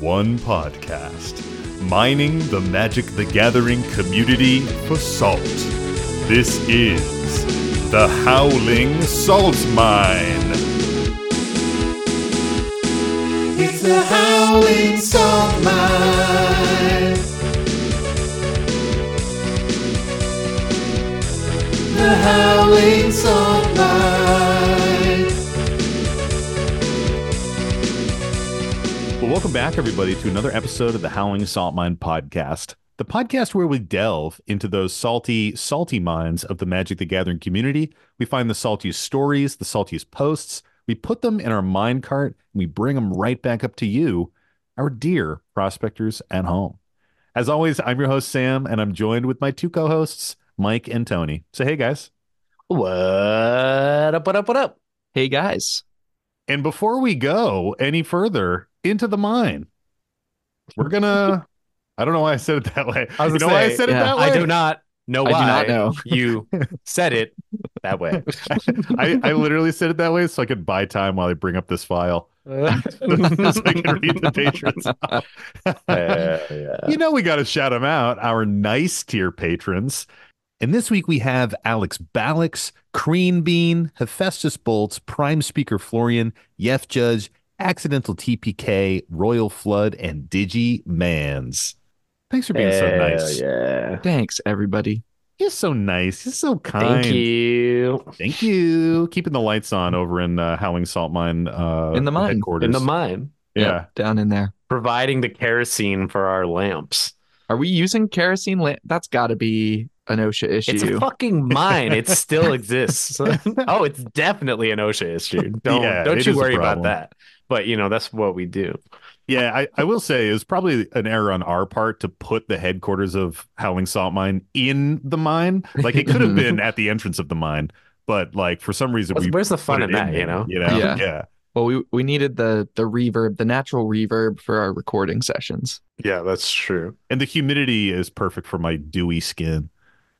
one podcast, mining the Magic the Gathering community for salt. This is the Howling Salt Mine. It's the Howling Salt Mine. The Howling Salt Mine. Back, everybody, to another episode of the Howling Salt Mine podcast. The podcast where we delve into those salty, salty minds of the Magic the Gathering community. We find the saltiest stories, the saltiest posts. We put them in our mine cart and we bring them right back up to you, our dear prospectors at home. As always, I'm your host, Sam, and I'm joined with my two co hosts, Mike and Tony. So, hey, guys. What up, what up, what up? Hey guys. And before we go any further into the mine, we're gonna. I don't know why I said it that way. I was you know gonna why I say, said it that way? I do not know I do not know. you said it that way. I, I literally said it that way so I could buy time while I bring up this file. so I can read the patrons. yeah. You know, we got to shout them out, our nice tier patrons. And this week we have Alex Balix, Crean Bean, Hephaestus Bolts, Prime Speaker Florian, Yef Judge, Accidental TPK, Royal Flood, and Digi Mans. Thanks for being so nice. Yeah. Thanks everybody. You're so nice. You're so kind. Thank you. Thank you. Keeping the lights on over in uh, Howling Salt Mine uh, In the mine. headquarters. In the mine, yeah. Yep, down in there. providing the kerosene for our lamps. Are we using kerosene lamp? That's got to be an OSHA issue. It's a fucking mine. It still exists. oh, it's definitely an OSHA issue. Don't Yeah, don't you worry about that. But you know, that's what we do. Yeah, I, I will say it was probably an error on our part to put the headquarters of Howling Salt Mine in the mine. Like it could have been at the entrance of the mine, but like for some reason What's- we where's the fun in that, there, you know? You know? Yeah. yeah. well, we we needed the the reverb, the natural reverb for our recording sessions. Yeah, that's true. And the humidity is perfect for my dewy skin.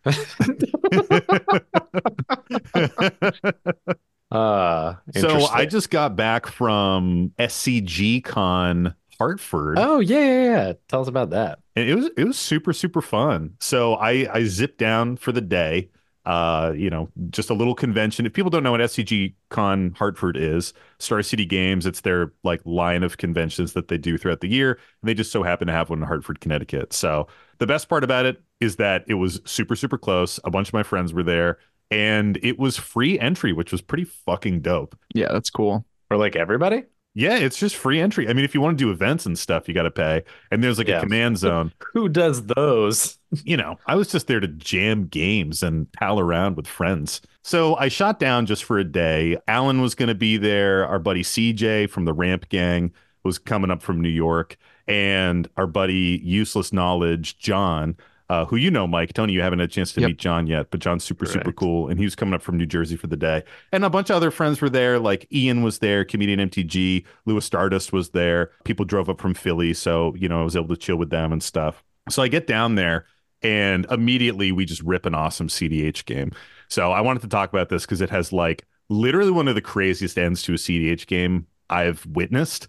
Uh so I just got back from SCG Con Hartford. Oh yeah, yeah, yeah. Tell us about that. and it was it was super super fun. So i i zipped down for the day uh you know just a little convention. If people don't know what scg con hartford is star city games it's their like line of conventions that they do throughout the year. And they just so happen to have one in hartford connecticut. So the best part about it is that it was super super close. A bunch of my friends were there and it was free entry which was pretty fucking dope Yeah, that's cool. For like everybody? yeah it's just free entry i mean if you want to do events and stuff you got to pay and there's like Yeah. a command zone Who does those? you know, I was just there to jam games and pal around with friends. So I shot down just for a day. Alan was going to be there. Our buddy CJ from the Ramp Gang was coming up from New York. And our buddy Useless Knowledge, John, uh, who you know, Mike. Tony, you haven't had a chance to Yep. meet John yet, but John's super, super cool. And he was coming up from New Jersey for the day. And a bunch of other friends were there. Like Ian was there, comedian MTG. Louis Stardust was there. People drove up from Philly. So, you know, I was able to chill with them and stuff. So I get down there and immediately we just rip an awesome CDH game. So I wanted to talk about this because it has like literally one of the craziest ends to a CDH game I've witnessed.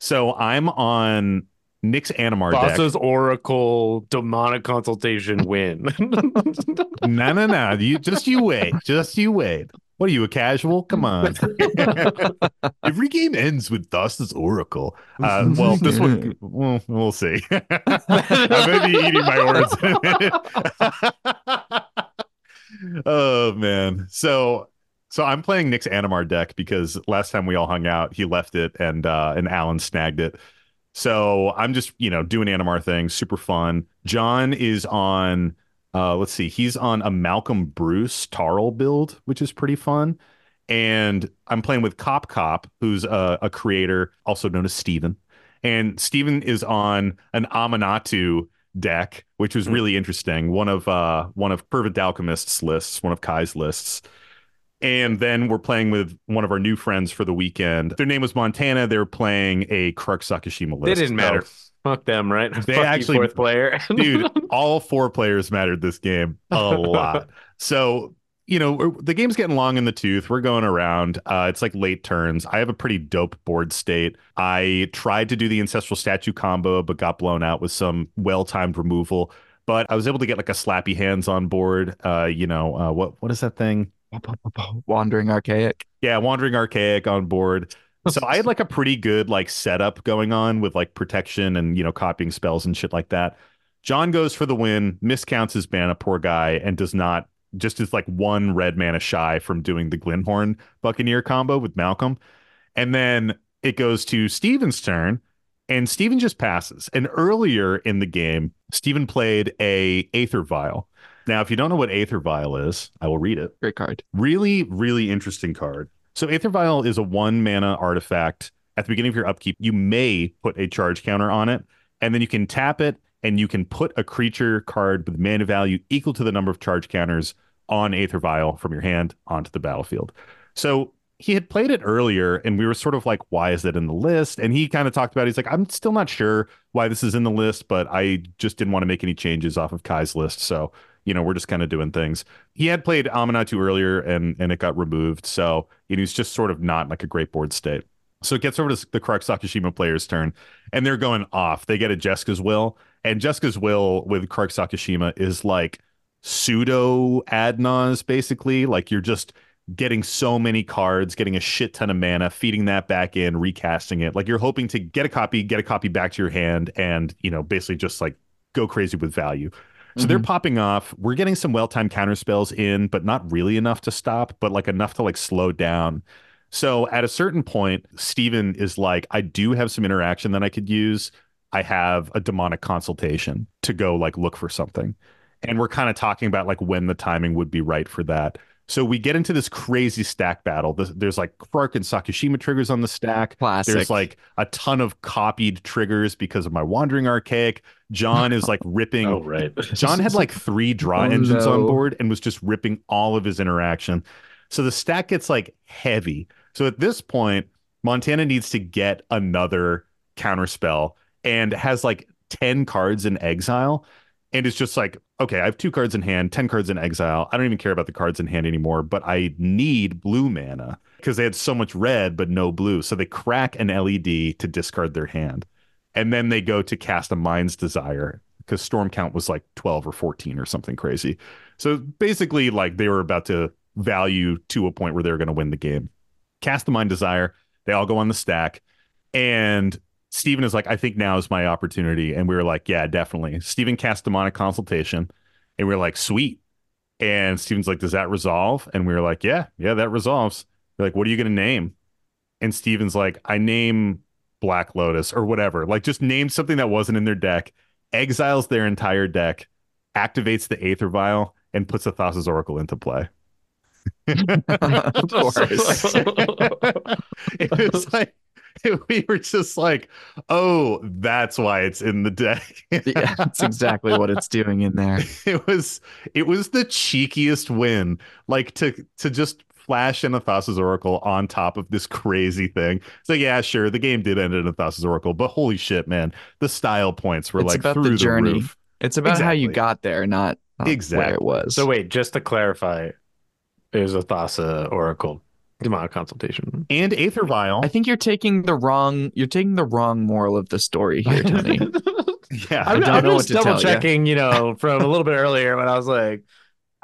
So I'm on Nick's Animar deck. Thassa's Oracle demonic consultation win. No, no, no. You just you wait. Just you wait. What are you, a casual? Come on. Every game ends with Thassa's Oracle. Uh, well, this one, well, we'll see. I'm going to be eating my words in a minute. oh, man. So, so I'm playing Nick's Animar deck because last time we all hung out, he left it and uh, and Alan snagged it. So I'm just, you know, doing Animar thing, super fun. John is on uh, let's see. He's on a Malcolm Bruce Tarl build, which is pretty fun. And I'm playing with Cop Cop, who's a, a creator, also known as Steven. And Steven is on an Aminatou deck, which was Hmm. really interesting. One of uh one of Fervent Alchemist's lists, one of Kai's lists. And then we're playing with one of our new friends for the weekend. Their name was Montana. They were playing a Krark Sakashima list. they didn't So- matter. Fuck them, right? They Fuck actually- fourth player. dude all four players mattered this game a lot so you know, the game's getting long in the tooth. We're going around. Uh, it's like late turns. I have a pretty dope board state. I tried to do the ancestral statue combo, but got blown out with some well-timed removal. But I was able to get like a slappy hands on board. Uh, you know, uh, what what is that thing? Wandering archaic. Yeah, wandering archaic on board. So I had like a pretty good like setup going on with like protection and you know copying spells and shit like that. John goes for the win, miscounts his mana, poor guy, and does not just is like one red mana shy from doing the Glint-Horn Buccaneer combo with Malcolm. And then it goes to Steven's turn, and Steven just passes. And earlier in the game, Steven played a Aether Vial. Now, if you don't know what Aether Vial is, I will read it. Great card. really really interesting card. So aether vial is a one mana artifact. At the beginning of your upkeep you may put a charge counter on it and then you can tap it and you can put a creature card with mana value equal to the number of charge counters on aether vial from your hand onto the battlefield. So he had played it earlier and we were sort of like why is it in the list? And he kind of talked about it. he's like i'm still not sure why this is in the list but i just didn't want to make any changes off of kai's list so you know we're just kind of doing things he had played Aminatou earlier and and it got removed. So know, he's just sort of not like a great board state. So it gets over to the Krark Sakashima player's turn, and they're going off. They get a Jeska's Will, and Jeska's Will with Krark Sakashima is like pseudo ad basically. Like you're just getting so many cards, getting a shit ton of mana, feeding that back in, recasting it. Like you're hoping to get a copy, get a copy back to your hand, and you know, basically just like go crazy with value. So they're mm-hmm. popping off. We're getting some well-timed counter spells in, but not really enough to stop, but like enough to like slow down. So at a certain point, Steven is like, I do have some interaction that I could use. I have a demonic consultation to go like look for something. And we're kind of talking about like when the timing would be right for that. So we get into this crazy stack battle. There's, there's like Krark and Sakashima triggers on the stack. Classic. There's like a ton of copied triggers because of my wandering archaic. John is like ripping Oh, right. John had like three draw Oh, engines on board and was just ripping all of his interaction. So the stack gets like heavy. So at this point, Montana needs to get another counterspell and has like 10 cards in exile. And it's just like, okay, I have two cards in hand, 10 cards in exile. I don't even care about the cards in hand anymore, but I need blue mana because they had so much red, but no blue. So they crack an LED to discard their hand. And then they go to cast a Mind's Desire because Storm Count was like 12 or 14 or something crazy. So basically, like they were about to value to a point where they were going to win the game. Cast the Mind Desire. They all go on the stack. And Steven is like, I think now is my opportunity. And we were like, yeah, definitely. Steven cast Demonic Consultation. And we were like, sweet. And Steven's like, does that resolve? And we were like, yeah, yeah, that resolves. They're like, what are you going to name? And Steven's like, I name Black Lotus or whatever. Like, just name something that wasn't in their deck, exiles their entire deck, activates the Aether Vial, and puts a Thassa's Oracle into play. of course. it was like we were just like, oh, that's why it's in the deck. yeah, that's exactly what it's doing in there. it was it was the cheekiest win. Like to to just flash in a Thassa's Oracle on top of this crazy thing. So yeah, sure, the game did end in a Thassa's Oracle, but holy shit, man, the style points were It's like about the through journey. roof. It's about how you got there, not, not where Exactly. it was. So wait, just to clarify, it was a Thassa Oracle demonic consultation. And Aether Vial. I think you're taking the wrong you're taking the wrong moral of the story here, Tony. yeah. I'm, don't I'm know just what to double ya. checking, you know, from a little bit earlier when I was like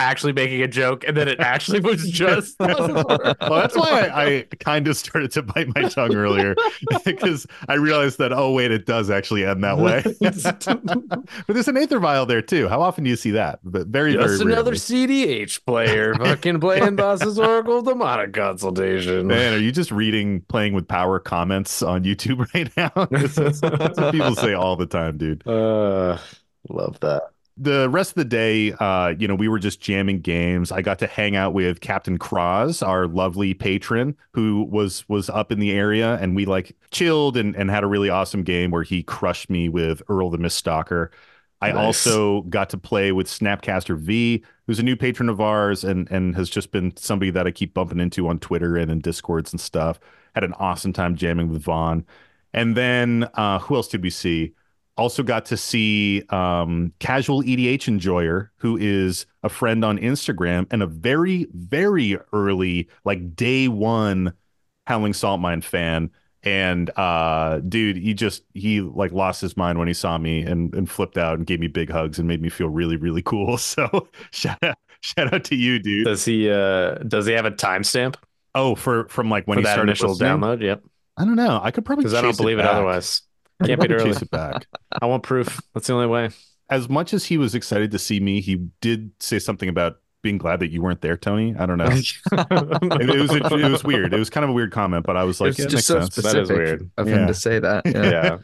actually making a joke, and then it actually was just. well, that's why I, I kind of started to bite my tongue earlier because I realized that oh wait, it does actually end that way. but there's an Aether Vial there too. How often do you see that? But very, Just very another rarely. CDH player fucking playing Thassa's Oracle demonic consultation. Man, are you just reading playing with power comments on YouTube right now? That's what people say all the time, dude. Uh, love that. The rest of the day, uh, you know, we were just jamming games. I got to hang out with Captain Cross, our lovely patron, who was was up in the area, and we like chilled and, and had a really awesome game where he crushed me with Earl the Miststalker. I Nice. also got to play with Snapcaster V, who's a new patron of ours and and has just been somebody that I keep bumping into on Twitter and in Discords and stuff. Had an awesome time jamming with Vaughn. And then uh, who else did we see? Also got to see um, casual EDH enjoyer, who is a friend on Instagram and a very, very early, like day one, Howling Salt Mine fan. And uh, dude, he just he like lost his mind when he saw me and and flipped out and gave me big hugs and made me feel really, really cool. So shout out, shout out to you, dude. Does he uh does he have a timestamp Oh, for from like when for he that started initial listening? download? Yep. I don't know. I could probably Because I don't believe it, back. otherwise. I Can't be probably early. chase it back. I want proof. That's the only way. as much as he was excited to see me, he did say something about being glad that you weren't there, Tony. I don't know. it, it was it was weird. It was kind of a weird comment, but I was like, it's yeah, just makes so sense. That is weird. of Yeah. him to say that. Yeah.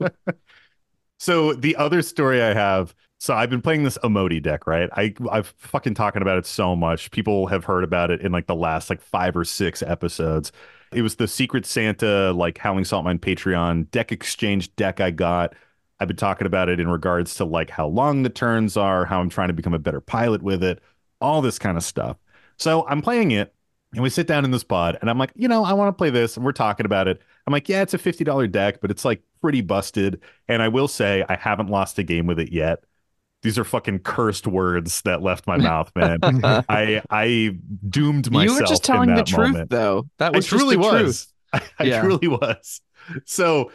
Yeah. so the other story I have, so I've been playing this Emoti deck, right? I I've fucking talking about it so much. People have heard about it in like the last like five or six episodes. It was the Secret Santa like Howling Salt Mine Patreon deck exchange deck I got. I've been talking about it in regards to like how long the turns are, how I'm trying to become a better pilot with it, all this kind of stuff. So I'm playing it and we sit down in this pod and I'm like, you know, I want to play this and we're talking about it. I'm like, yeah, it's a $50 deck, but it's like pretty busted. And I will say I haven't lost a game with it yet. These are fucking cursed words that left my mouth, man. I I doomed myself. you were just telling the truth, moment. though. That I was just truly the was. truth. I, I Yeah. truly was. So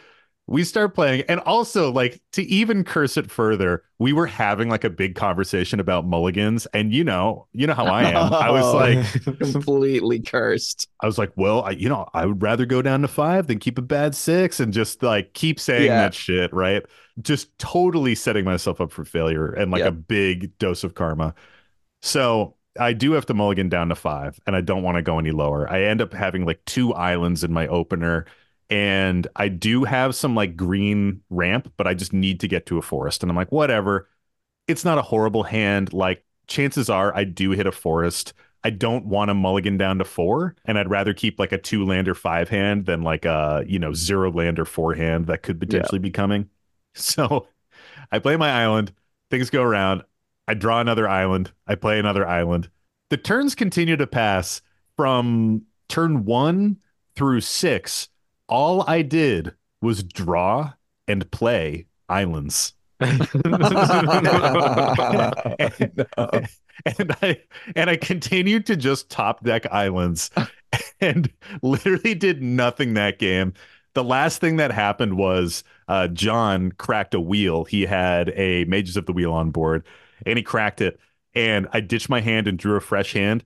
we start playing, and also like to even curse it further, we were having like a big conversation about mulligans, and you know, you know how I am. I was Oh. like, completely cursed. I was like, well, I, you know, I would rather go down to five than keep a bad six, and just like keep saying Yeah. that shit, right? Just totally setting myself up for failure and like Yeah. a big dose of karma. So I do have to mulligan down to five, and I don't want to go any lower. I end up having like two islands in my opener, and I do have some like green ramp, but I just need to get to a forest. And I'm like, whatever. It's not a horrible hand. Like, chances are I do hit a forest. I don't want to mulligan down to four, and I'd rather keep like a two lander five hand than like a, you know, zero lander four hand that could potentially be coming. So I play my island, things go around. I draw another island. I play another island. The turns continue to pass from turn one through six. All I did was draw and play islands. and, and I and I continued to just top deck islands and literally did nothing that game. The last thing that happened was uh, John cracked a wheel. He had a Magus of the Wheel on board, and he cracked it. And I ditched my hand and drew a fresh hand.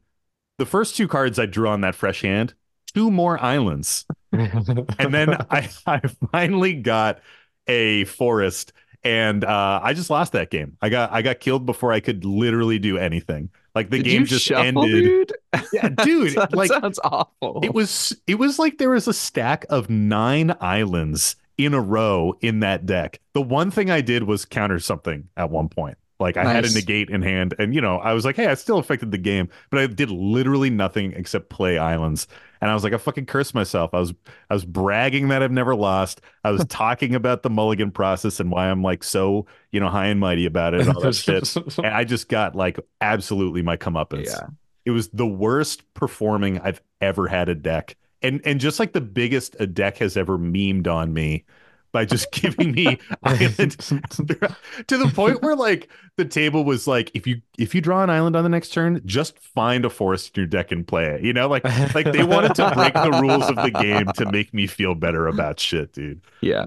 The first two cards I drew on that fresh hand, two more islands and then I, I finally got a forest and uh, I just lost that game. I got I got killed before I could literally do anything. Like the Did game just shuffle, ended. dude? Yeah, dude. that like sounds awful. it was it was like there was a stack of nine islands in a row in that deck. The one thing I did was counter something at one point. Like I had a negate in hand, and you know, I was like, hey, I still affected the game, but I did literally nothing except play islands. And I was like, I fucking cursed myself. I was I was bragging that I've never lost. I was talking about the mulligan process and why I'm like so, you know, high and mighty about it and all that shit. And I just got like absolutely my comeuppance. Yeah. It was the worst performing I've ever had a deck. And and just like the biggest a deck has ever memed on me by just giving me island to the point where like the table was like if you if you draw an island on the next turn just find a forest in your deck and play it you know like like they wanted to break the rules of the game to make me feel better about shit dude yeah.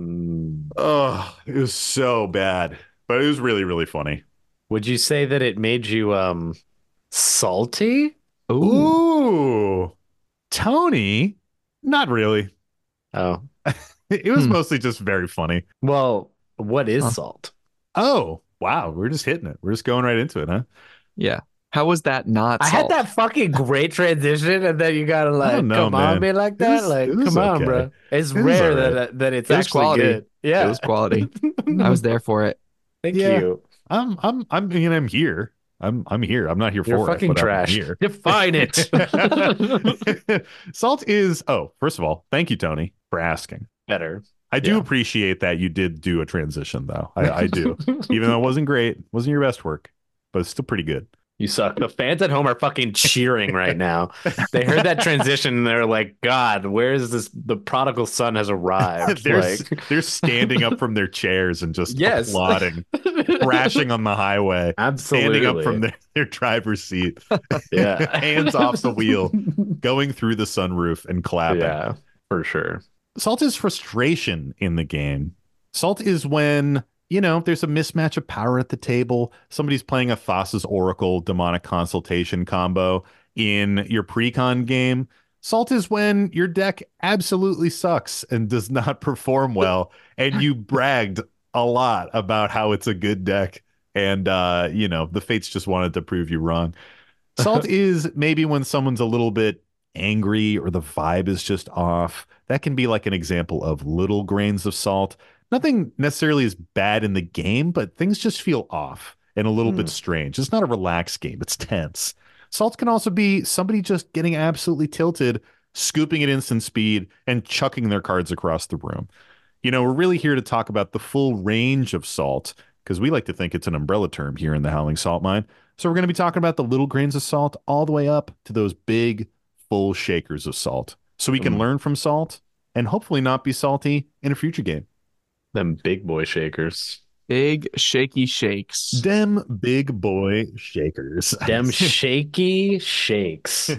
Oh it was so bad but it was really really funny Would you say that it made you um salty? Ooh. Ooh, Tony, not really. Oh. It was Hmm. mostly just very funny. Well, what is Huh. salt? Oh, wow, we're just hitting it. We're just going right into it, huh? Yeah. How was that not I had that fucking great transition, and then you gotta like know, come on me like that. was- like, it was come on, bro. It's It rare alright. that that it's It actually quality. good. Yeah, It was quality. I was there for it. Thank Yeah. you. I'm, I'm, I'm, I mean, I'm here. I'm, I'm here. I'm not here You're for it, fucking but I'm trash. here. Define it. Salt is. Oh, first of all, thank you, Tony, for asking. Better. I do Yeah. appreciate that you did do a transition, though. I, I do, even though it wasn't great, wasn't your best work, but it's still pretty good. You suck. The fans at home are fucking cheering right now. They heard that transition and they're like, God, where is this? The prodigal son has arrived. they're like, they're standing up from their chairs and just Yes. applauding, crashing on the highway, absolutely. standing up from their, their driver's seat, yeah. hands off the wheel, going through the sunroof and clapping. Yeah, for sure. Salt is frustration in the game. Salt is when, you know, there's a mismatch of power at the table. Somebody's playing a Thassa's Oracle demonic consultation combo in your precon game. Salt is when your deck absolutely sucks and does not perform well, and you bragged a lot about how it's a good deck, and uh, you know, the fates just wanted to prove you wrong. Salt is maybe when someone's a little bit angry or the vibe is just off. That can be like an example of little grains of salt. Nothing necessarily is bad in the game, but things just feel off and a little bit hmm. strange. It's not a relaxed game, it's tense. Salt can also be somebody just getting absolutely tilted, scooping at instant speed, and chucking their cards across the room. You know, we're really here to talk about the full range of salt because we like to think it's an umbrella term here in the Howling Salt Mine. So we're going to be talking about the little grains of salt all the way up to those big, full shakers of salt. So we can Mm. learn from salt and hopefully not be salty in a future game. Them big boy shakers. Big shaky shakes. Dem big boy shakers. Them shaky shakes.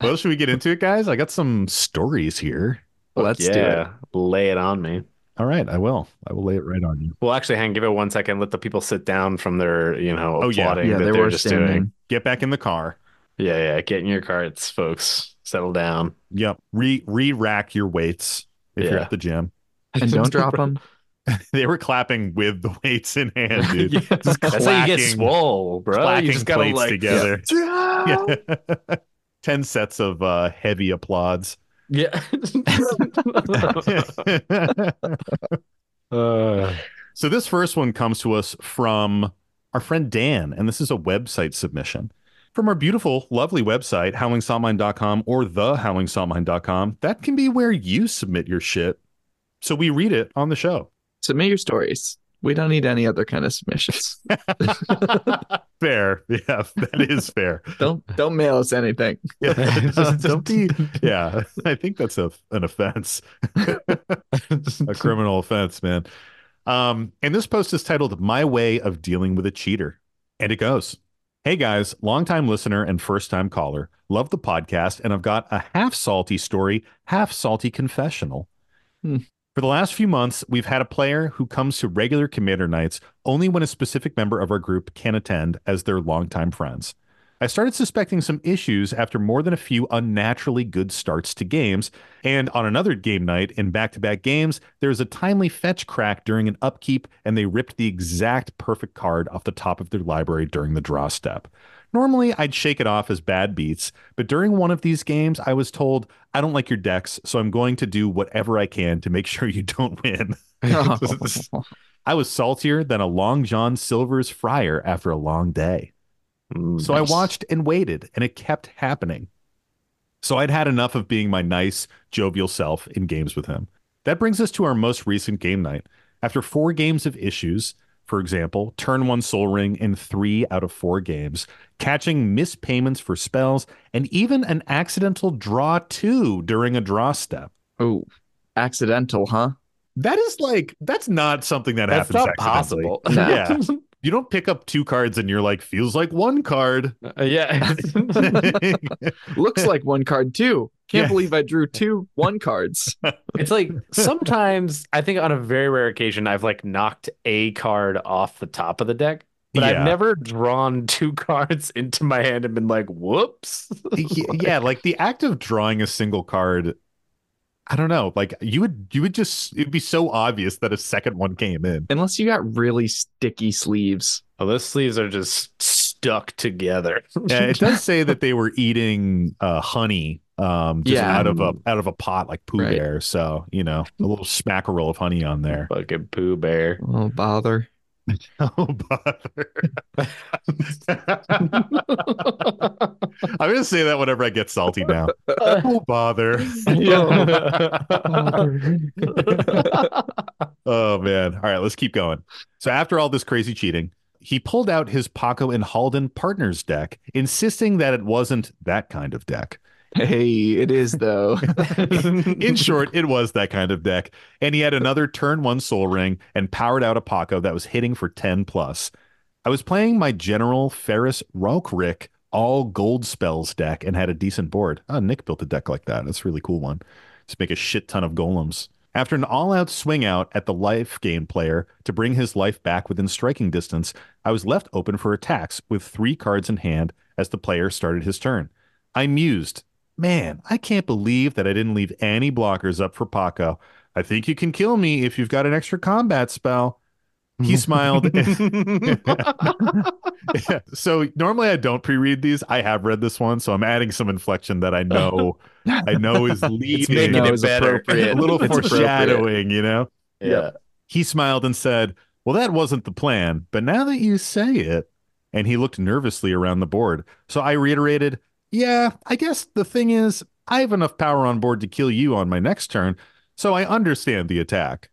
well, should we get into it, guys? I got some stories here. Let's do it. lay it on me. All right, I will. I will lay it right on you. Well, actually, hang, give it one second. Let the people sit down from their, you know, Oh, applauding Yeah, that they they're were just standing. doing. Get back in the car. Yeah, yeah. Get in your carts, folks. Settle down. Yep. Re re rack your weights if you're at the gym. And don't drop them. They were clapping with the weights in hand, dude. Yeah, Just That's how you get swole, bro. clacking You just gotta plates like together. Yeah. Yeah. 10 sets of uh, heavy applauds. yeah. Uh, So this first one comes to us from our friend Dan, and this is a website submission. From our beautiful, lovely website, howlingsaltmine.com or thehowlingsaltmine.com. That can be where you submit your shit. So we read it on the show. Submit your stories. We don't need any other kind of submissions. Fair. Yeah, that is fair. don't don't mail us anything. Yeah. Don't be, yeah, I think that's a, an offense, a criminal offense, man. Um, and this post is titled My Way of Dealing with a Cheater. And it goes Hey guys, longtime listener and first time caller. Love the podcast, and I've got a half salty story, half salty confessional. Hmm. For the last few months, we've had a player who comes to regular commander nights only when a specific member of our group can attend as their longtime friends. I started suspecting some issues after more than a few unnaturally good starts to games, and on another game night in back to back games, there was a timely fetch crack during an upkeep, and they ripped the exact perfect card off the top of their library during the draw step. Normally, I'd shake it off as bad beats, but during one of these games, I was told, I don't like your decks, so I'm going to do whatever I can to make sure you don't win. I was saltier than a Long John Silver's fryer after a long day. Mm, so I watched and waited, and it kept happening. So I'd had enough of being my nice, jovial self in games with him. That brings us to our most recent game night. After four games of issues, for example, turn one Sol Ring in three out of four games, catching missed payments for spells, and even an accidental draw two during a draw step. Oh, accidental, huh? That is like, that's not something that That's happens not accidentally. possible. Yeah. You don't pick up two cards and you're like, feels like one card. Uh, yeah. Looks like one card too. Can't Yeah. believe I drew two one cards. it's like sometimes I think on a very rare occasion I've like knocked a card off the top of the deck, but Yeah. I've never drawn two cards into my hand and been like, whoops. Y- yeah, like the act of drawing a single card. I don't know. Like you would, you would just. It'd be so obvious that a second one came in. Unless you got really sticky sleeves. Oh, those sleeves are just stuck together. Yeah, it does say that they were eating uh, honey, um, just Yeah. out of a out of a pot like Pooh Right. Bear. So you know, a little smackerel of honey on there. Fucking Pooh Bear. Oh bother. Oh bother! I'm gonna say that whenever I get salty now. Oh bother! Oh man. All right, let's keep going. So after all this crazy cheating, he pulled out his Pako and Haldan partners deck, insisting that it wasn't that kind of deck. Hey, it is though. In short, it was that kind of deck. And he had another turn one Sol Ring and powered out a Pako that was hitting for 10 plus. I was playing my general Ferrous Rokiric all gold spells deck and had a decent board. Oh, Nick built a deck like that. That's a really cool one. Just make a shit ton of golems. After an all out swing out at the life gain player to bring his life back within striking distance, I was left open for attacks with three cards in hand as the player started his turn. I mused, man, I can't believe that I didn't leave any blockers up for Pako. I think you can kill me if you've got an extra combat spell. He smiled. Yeah. So normally I don't pre-read these. I have read this one, so I'm adding some inflection that I know I know is leading making it it's better. a little It's foreshadowing, you know. Yeah. He smiled and said, "Well, that wasn't the plan, but now that you say it," and he looked nervously around the board. So I reiterated, "Yeah, I guess the thing is, I have enough power on board to kill you on my next turn, so I understand the attack."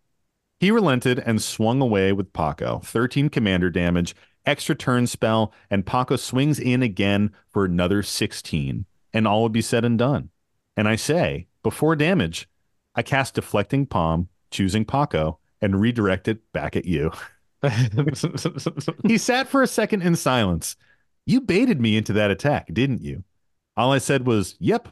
He relented and swung away with Pako, 13 commander damage, extra turn spell, and Pako swings in again for another 16, and all would be said and done. And I say, before damage, I cast Deflecting Palm, choosing Pako, and redirect it back at you. He sat for a second in silence. You baited me into that attack, didn't you? All I said was, Yep.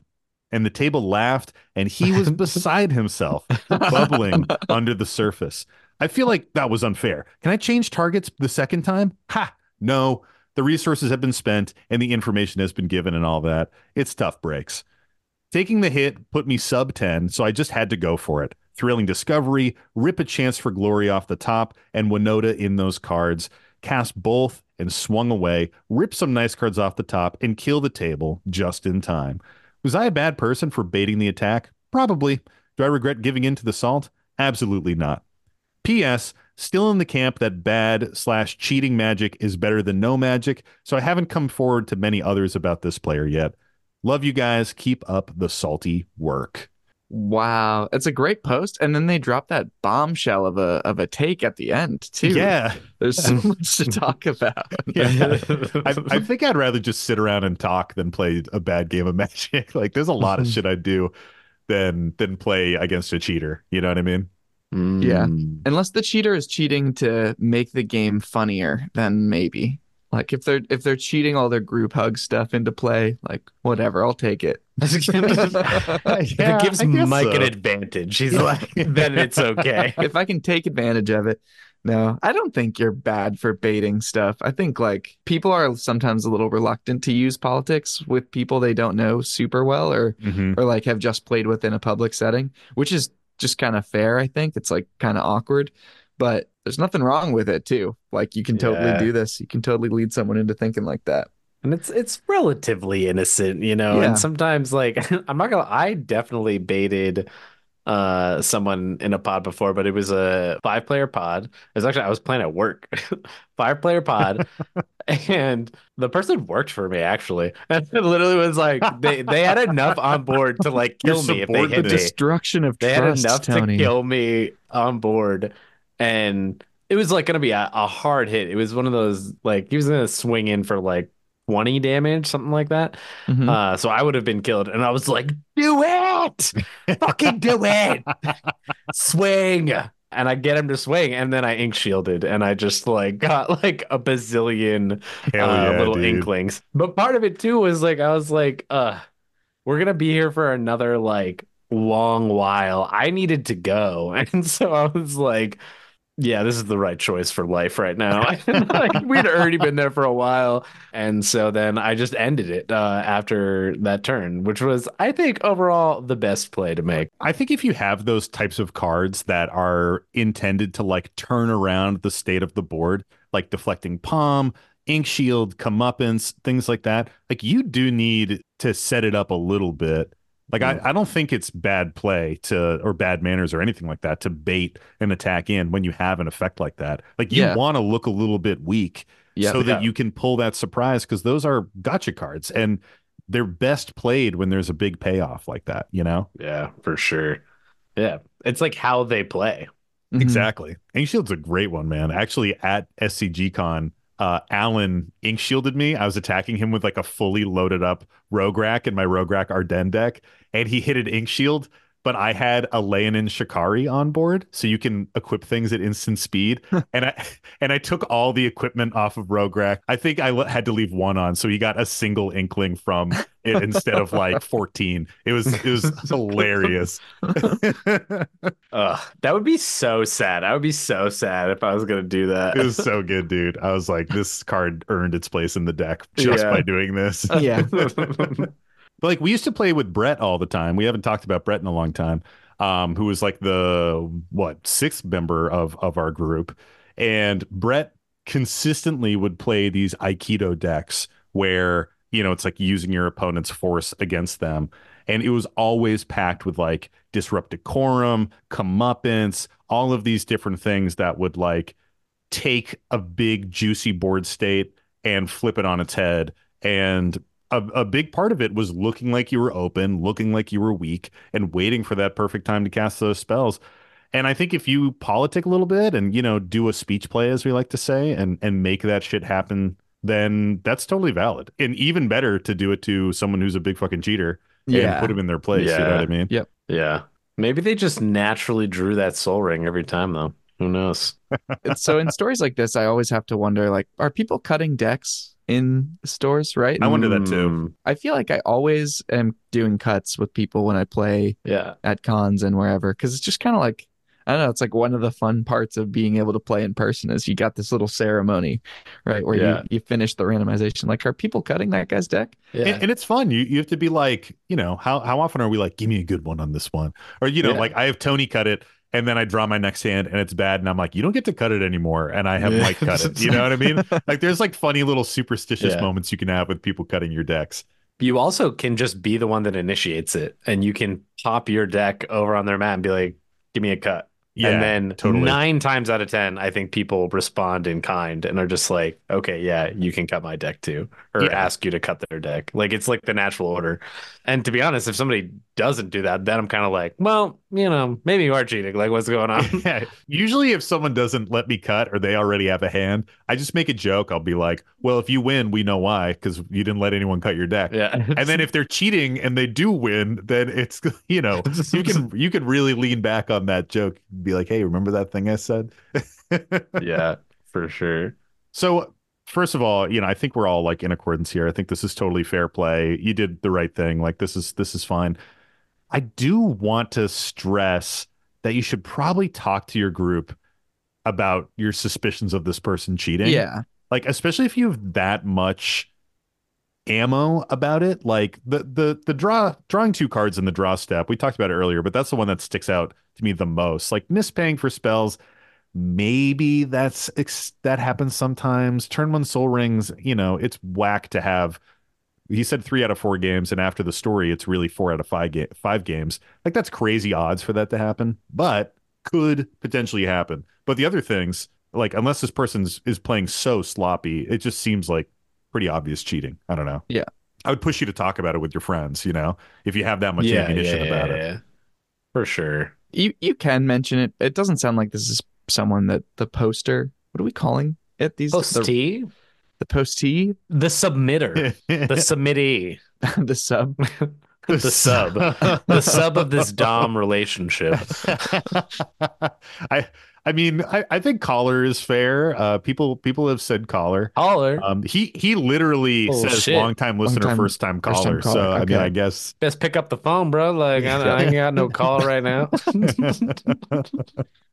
And the table laughed, and he was beside himself, bubbling under the surface. I feel like that was unfair. Can I change targets the second time? Ha! No. The resources have been spent, and the information has been given, and all that. It's tough breaks. Taking the hit put me sub 10, so I just had to go for it. Thrilling discovery, rip a chance for glory off the top, and Winota in those cards. Cast both and swung away, rip some nice cards off the top, and kill the table just in time. Was I a bad person for baiting the attack? Probably. Do I regret giving in to the salt? Absolutely not. P.S. Still in the camp that bad slash cheating magic is better than no magic, so I haven't come forward to many others about this player yet. Love you guys. Keep up the salty work. Wow, it's a great post. And then they drop that bombshell of a of a take at the end too. Yeah. there's so much to talk about. Yeah. I, I think I'd rather just sit around and talk than play a bad game of magic. Like there's a lot of shit I'd do than than play against a cheater. You know what I mean? Yeah. Unless the cheater is cheating to make the game funnier, then maybe. Like if they're if they're cheating all their group hug stuff into play, like whatever, I'll take it. if it gives Mike so. an advantage, he's like, then it's okay. if I can take advantage of it. No, I don't think you're bad for baiting stuff. I think like people are sometimes a little reluctant to use politics with people they don't know super well or Mhm. or like have just played with in a public setting, which is just kind of fair, I think. It's like kind of awkward, but there's nothing wrong with it too. Like you can totally Yeah. do this. You can totally lead someone into thinking like that. And it's it's relatively innocent, you know. Yeah. And sometimes like I'm not gonna I definitely baited uh someone in a pod before, but it was a five player pod. It was actually I was playing at work. five player pod. and the person worked for me actually. And it literally was like they, they had enough on board to like kill me if they hit The me. destruction of They had enough Tony. to kill me on board, and it was like gonna be a, a hard hit. It was one of those like he was gonna swing in for like 20 damage, something like that. Mhm. Uh, so I would have been killed, and I was like, "Do it, fucking do it, swing!" And I get him to swing, and then I ink shielded, and I just like got like a bazillion uh, yeah, little dude. inklings. But part of it too was like I was like, uh, we're gonna be here for another like long while. I needed to go, and so I was like, yeah, this is the right choice for life right now. Like, we'd already been there for a while, and so then I just ended it uh, after that turn, which was I think overall the best play to make. I think if you have those types of cards that are intended to like turn around the state of the board, like deflecting palm, ink shield, comeuppance, things like that, like you do need to set it up a little bit. Like I, I don't think it's bad play to or bad manners or anything like that to bait an attack in when you have an effect like that. Like you Yeah. want to look a little bit weak Yep. so that Yeah. you can pull that surprise because those are gotcha cards and they're best played when there's a big payoff like that, you know? Yeah, for sure. Yeah, it's like how they play. Mhm. Exactly. Ink Shield's a great one, man. Actually, at SCG Con uh, Alan ink shielded me. I was attacking him with like a fully loaded up Rokiric in my Rokiric Ardennes deck, and he hit an ink shield. But I had a Leonin Shikari on board, so you can equip things at instant speed. and I and I took all the equipment off of Rokiric. I think I had to leave one on, so he got a single inkling from it instead of like fourteen. It was it was hilarious. Ugh, that would be so sad. I would be so sad if I was gonna do that. It was so good, dude. I was like, this card earned its place in the deck just Yeah. by doing this. Yeah. But like we used to play with Brett all the time. We haven't talked about Brett in a long time. Um, who was like the what sixth member of of our group, and Brett consistently would play these Aikido decks where you know it's like using your opponent's force against them, and it was always packed with like disrupt decorum, comeuppance, all of these different things that would like take a big juicy board state and flip it on its head and a, a big part of it was looking like you were open, looking like you were weak, and waiting for that perfect time to cast those spells. And I think if you politic a little bit and you know do a speech play, as we like to say, and and make that shit happen, then that's totally valid. And even better to do it to someone who's a big fucking cheater and put him in their place. You know what I mean? Yeah. Yeah. Maybe they just naturally drew that Sol Ring every time though. Who knows? So in stories like this, I always have to wonder, like, are people cutting decks in stores, right? I wonder that too. Mm, I feel like I always am doing cuts with people when I play yeah. at cons and wherever because it's just kind of like I don't know. It's like one of the fun parts of being able to play in person is you got this little ceremony, right, where Yeah. you you finish the randomization. Like, are people cutting that guy's deck? Yeah. And, and it's fun. You you have to be like, you know, how how often are we like, give me a good one on this one? Or you know, Yeah. like I have Tony cut it and then I draw my next hand and it's bad and I'm like, you don't get to cut it anymore. And I have Yeah. Mike cut it. You know what I mean? Like there's like funny little superstitious Yeah. moments you can have with people cutting your decks. You also can just be the one that initiates it and you can pop your deck over on their mat and be like, give me a cut. Yeah. and then totally. nine times out of 10, I think people respond in kind and are just like, okay, yeah, you can cut my deck too, or Yeah. ask you to cut their deck. Like it's like the natural order. And to be honest, if somebody doesn't do that, then I'm kind of like, well, you know, maybe you are cheating. Like, what's going on? Yeah. Usually, if someone doesn't let me cut or they already have a hand, I just make a joke. I'll be like, "Well, if you win, we know why because you didn't let anyone cut your deck." yeah. And then if they're cheating and they do win, then it's you know you can you can really lean back on that joke, be like, "Hey, remember that thing I said?" yeah, for sure. So first of all, you know, I think we're all like in accordance here. I think this is totally fair play. You did the right thing. Like this is this is fine. I do want to stress that you should probably talk to your group about your suspicions of this person cheating. Yeah, Like especially if you have that much ammo about it. Like the the the draw drawing two cards in the draw step. We talked about it earlier, but that's the one that sticks out to me the most. Like mispaying for spells maybe that's ex- that happens sometimes. Turn one Sol Rings you know it's whack to have he said three out of four games and after the story it's really four out of five, ga- five games. Like that's crazy odds for that to happen but could potentially happen. But the other things like unless this person's is playing so sloppy it just seems like pretty obvious cheating. I don't know. Yeah. i would push you to talk about it with your friends you know if you have that much ammunition about it. For sure. You you can mention it. It doesn't sound like this is someone that the poster. What are we calling it? These the, Postee, the postee, the submitter, the submittee, the sub. the sub, the sub of this dom relationship. I I mean I, I think collar is fair. Uh people people have said collar. Holler. Um he he literally Oh, says shit. long time listener, Long-time- first time first-time caller. caller, So I mean. I guess Best pick up the phone, bro. Like I, I ain't got no call right now.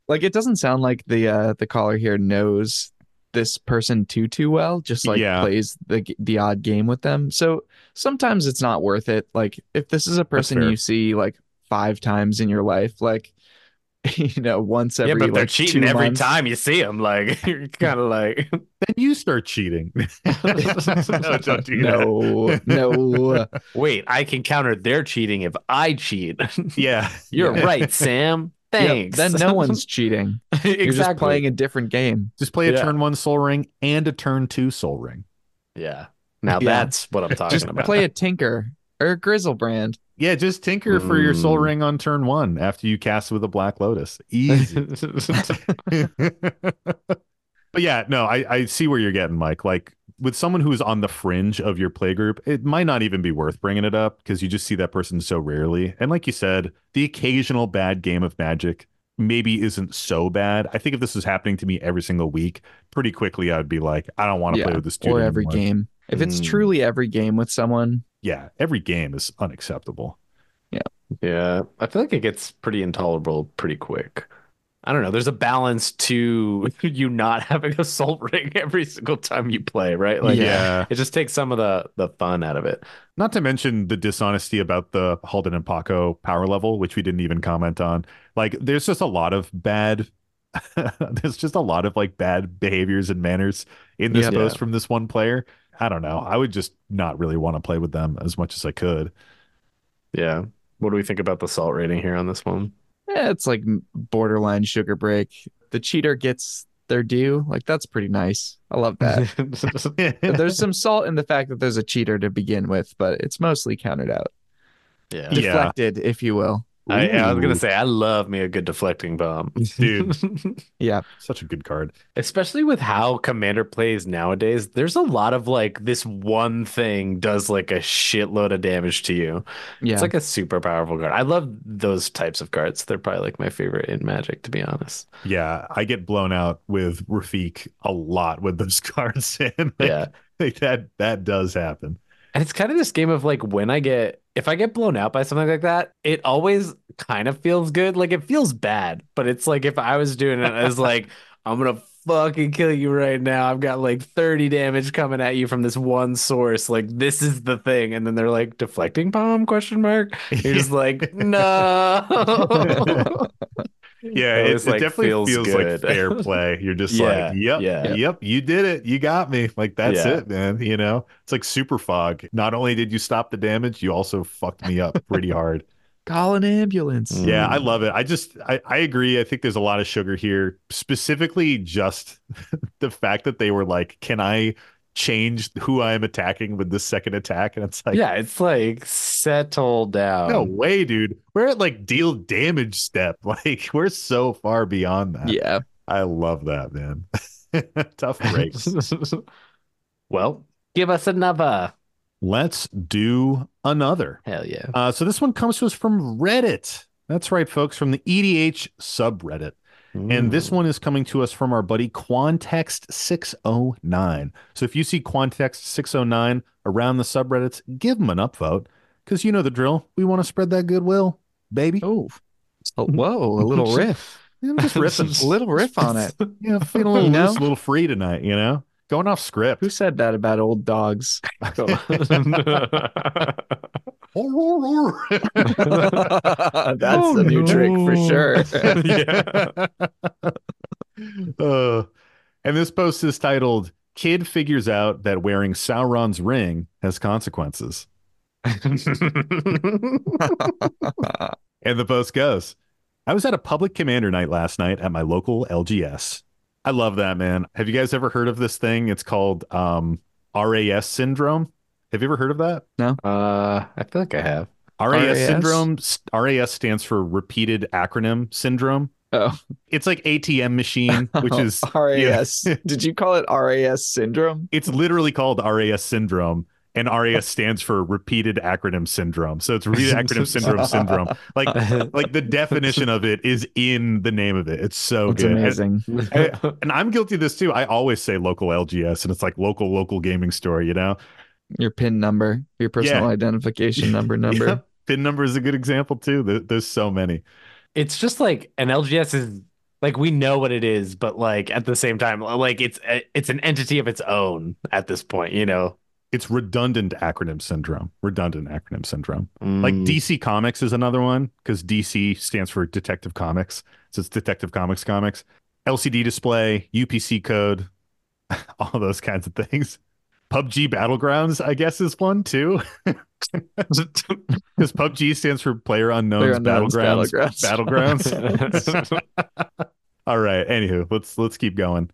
Like it doesn't sound like the uh the caller here knows this person too too well. Just like Yeah. plays the the odd game with them. So sometimes it's not worth it. Like if this is a person you see like five times in your life, like you know once every yeah, but they're like, cheating every months. time you see them. Like you're kind of like, then you start cheating. no, don't do that. No, no. wait, I can counter their cheating if I cheat. Yeah. You're yeah. right, Sam. Yep, Thanks. then no one's cheating. exactly. You're just playing a different game. Just play a Yeah. turn one Sol Ring and a turn two Sol Ring. Yeah. Now Yeah. that's what I'm talking Just about. play a Tinker or a Griselbrand. Yeah, just tinker for your soul Mm. ring on turn one after you cast with a black lotus. Easy. But yeah, no, I, I see where you're getting, Mike. Like with someone who's on the fringe of your play group, it might not even be worth bringing it up because you just see that person so rarely. And like you said, the occasional bad game of Magic maybe isn't so bad. I think if this was happening to me every single week, pretty quickly I'd be like, I don't want to play with this dude or every anymore. game. If it's Mm. truly every game with someone, Yeah, every game is unacceptable. Yeah, Yeah. I feel like it gets pretty intolerable pretty quick. I don't know. There's a balance to you not having a salt ring every single time you play, right? Like, yeah. it just takes some of the the fun out of it. Not to mention the dishonesty about the Haldan and Pako power level, which we didn't even comment on. Like, there's just a lot of bad. there's just a lot of like bad behaviors and manners in this Yeah. post from this one player. I don't know. I would just not really want to play with them as much as I could. Yeah. What do we think about the salt rating here on this one? eh, it's like borderline sugar break. The cheater gets their due. Like that's pretty nice. I love that. there's some salt in the fact that there's a cheater to begin with, but it's mostly counted out. yeah. Yeah. Deflected, if you will. I, I was gonna say I love me a good deflecting bomb, Dude. Yeah. Such a good card. Especially with how Commander plays nowadays, there's a lot of like this one thing does like a shitload of damage to you. Yeah. It's like a super powerful card. I love those types of cards. They're probably like my favorite in Magic, to be honest. Yeah, I get blown out with Rafiq a lot with those cards. And like, Yeah. like that that does happen. And it's kind of this game of like when I get if I get blown out by something like that, it always kind of feels good. Like it feels bad, but it's like if I was doing it as like I'm gonna fucking kill you right now. I've got like 30 damage coming at you from this one source. Like this is the thing. And then they're like deflecting bomb question mark. You're just like, no. Yeah, It it, like, definitely feels feels, like fair play. You're just Yeah, like, yep, yeah. yep, you did it. You got me. Like that's Yeah. it, man. You know, it's like super fog. Not only did you stop the damage, you also fucked me up pretty hard. Call an ambulance. Yeah, I love it. I just I, I agree. I think there's a lot of sugar here. Specifically just the fact that they were like, Can I change who I am attacking with this second attack? And it's like yeah, it's like settle down. no way, dude. We're at like deal damage step. Like we're so far beyond that. Yeah. I love that, man. Tough breaks. well, give us another. Let's do another. Hell yeah. Uh, so this one comes to us from Reddit. That's right, folks, from the EDH subreddit. And this one is coming to us from our buddy Quantext609. So if you see Quantext609 around the subreddits, give him an upvote because you know the drill. We want to spread that goodwill, baby. Oh. Oh, whoa, a little riff. I'm just riffing. A little riff on it. Yeah, feeling a little You know? loose, a little free tonight, you know? Going off script. Who said that about old dogs? That's Oh, a new trick for no. sure. Uh, and this post is titled Kid Figures Out That Wearing Sauron's Ring Has Consequences. And the post goes I was at a public commander night last night at my local LGS. I love that, man. Have you guys ever heard of this thing? It's called um, RAS syndrome. Have you ever heard of that? No. Uh, I feel like I have. RAS, RAS? syndrome. RAS stands for repeated acronym syndrome. Oh, It's like ATM machine, which is RAS. Did you call it RAS syndrome? it's literally called RAS syndrome, and RAS stands for repeated acronym syndrome. So it's repeated acronym syndrome syndrome. Like like the definition of it is in the name of it. It's so It's good. Amazing. And, and I'm guilty of this too. I always say local LGS, and it's like local local gaming store. You know, Your PIN number, your personal identification number number. Yep. Pin number is a good example too. There- There's so many. it's just like an LGS is like we know what it is, but like at the same time, like it's it's an entity of its own at this point, you know. It's redundant acronym syndrome. Redundant acronym syndrome. Like Mm. DC Comics is another one because DC stands for Detective Comics. So it's Detective Comics Comics. LCD display, UPC code, all those kinds of things. PUBG Battlegrounds, I guess, is one too. Because PUBG stands for Player Unknown's Unknown's Battlegrounds. Battlegrounds. Battlegrounds. all right. Anywho, let's let's keep going.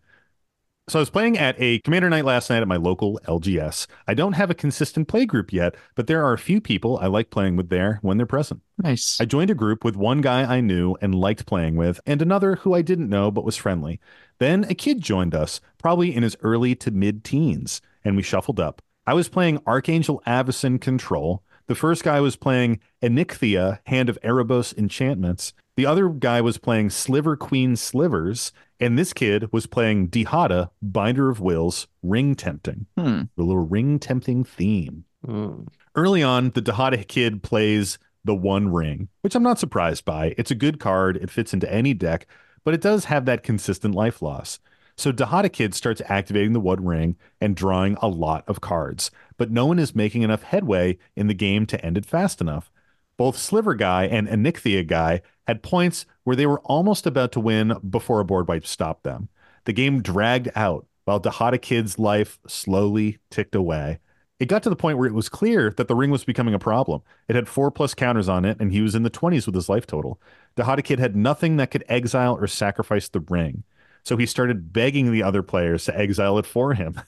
So I was playing at a commander night last night at my local LGS. I don't have a consistent play group yet, but there are a few people I like playing with there when they're present. Nice. I joined a group with one guy I knew and liked playing with, and another who I didn't know but was friendly. Then a kid joined us, probably in his early to mid teens, and we shuffled up. I was playing Archangel Avacyn Control. The first guy was playing Onyxia, Hand of Erebos Enchantments. The other guy was playing Sliver Queen Slivers, and this kid was playing Dihada, Binder of Wills, Ring Tempting. Hmm. The little ring tempting theme. Mm. Early on, the Dihada kid plays the One Ring, which I'm not surprised by. It's a good card, it fits into any deck, but it does have that consistent life loss. So Dihada Kid starts activating the One Ring and drawing a lot of cards, but no one is making enough headway in the game to end it fast enough. Both Sliver Guy and Onyxia Guy had points where they were almost about to win before a board wipe stopped them. The game dragged out while Dihada Kid's life slowly ticked away. It got to the point where it was clear that the ring was becoming a problem. It had four plus counters on it, and he was in the 20s with his life total. Dihada Kid had nothing that could exile or sacrifice the ring. So he started begging the other players to exile it for him.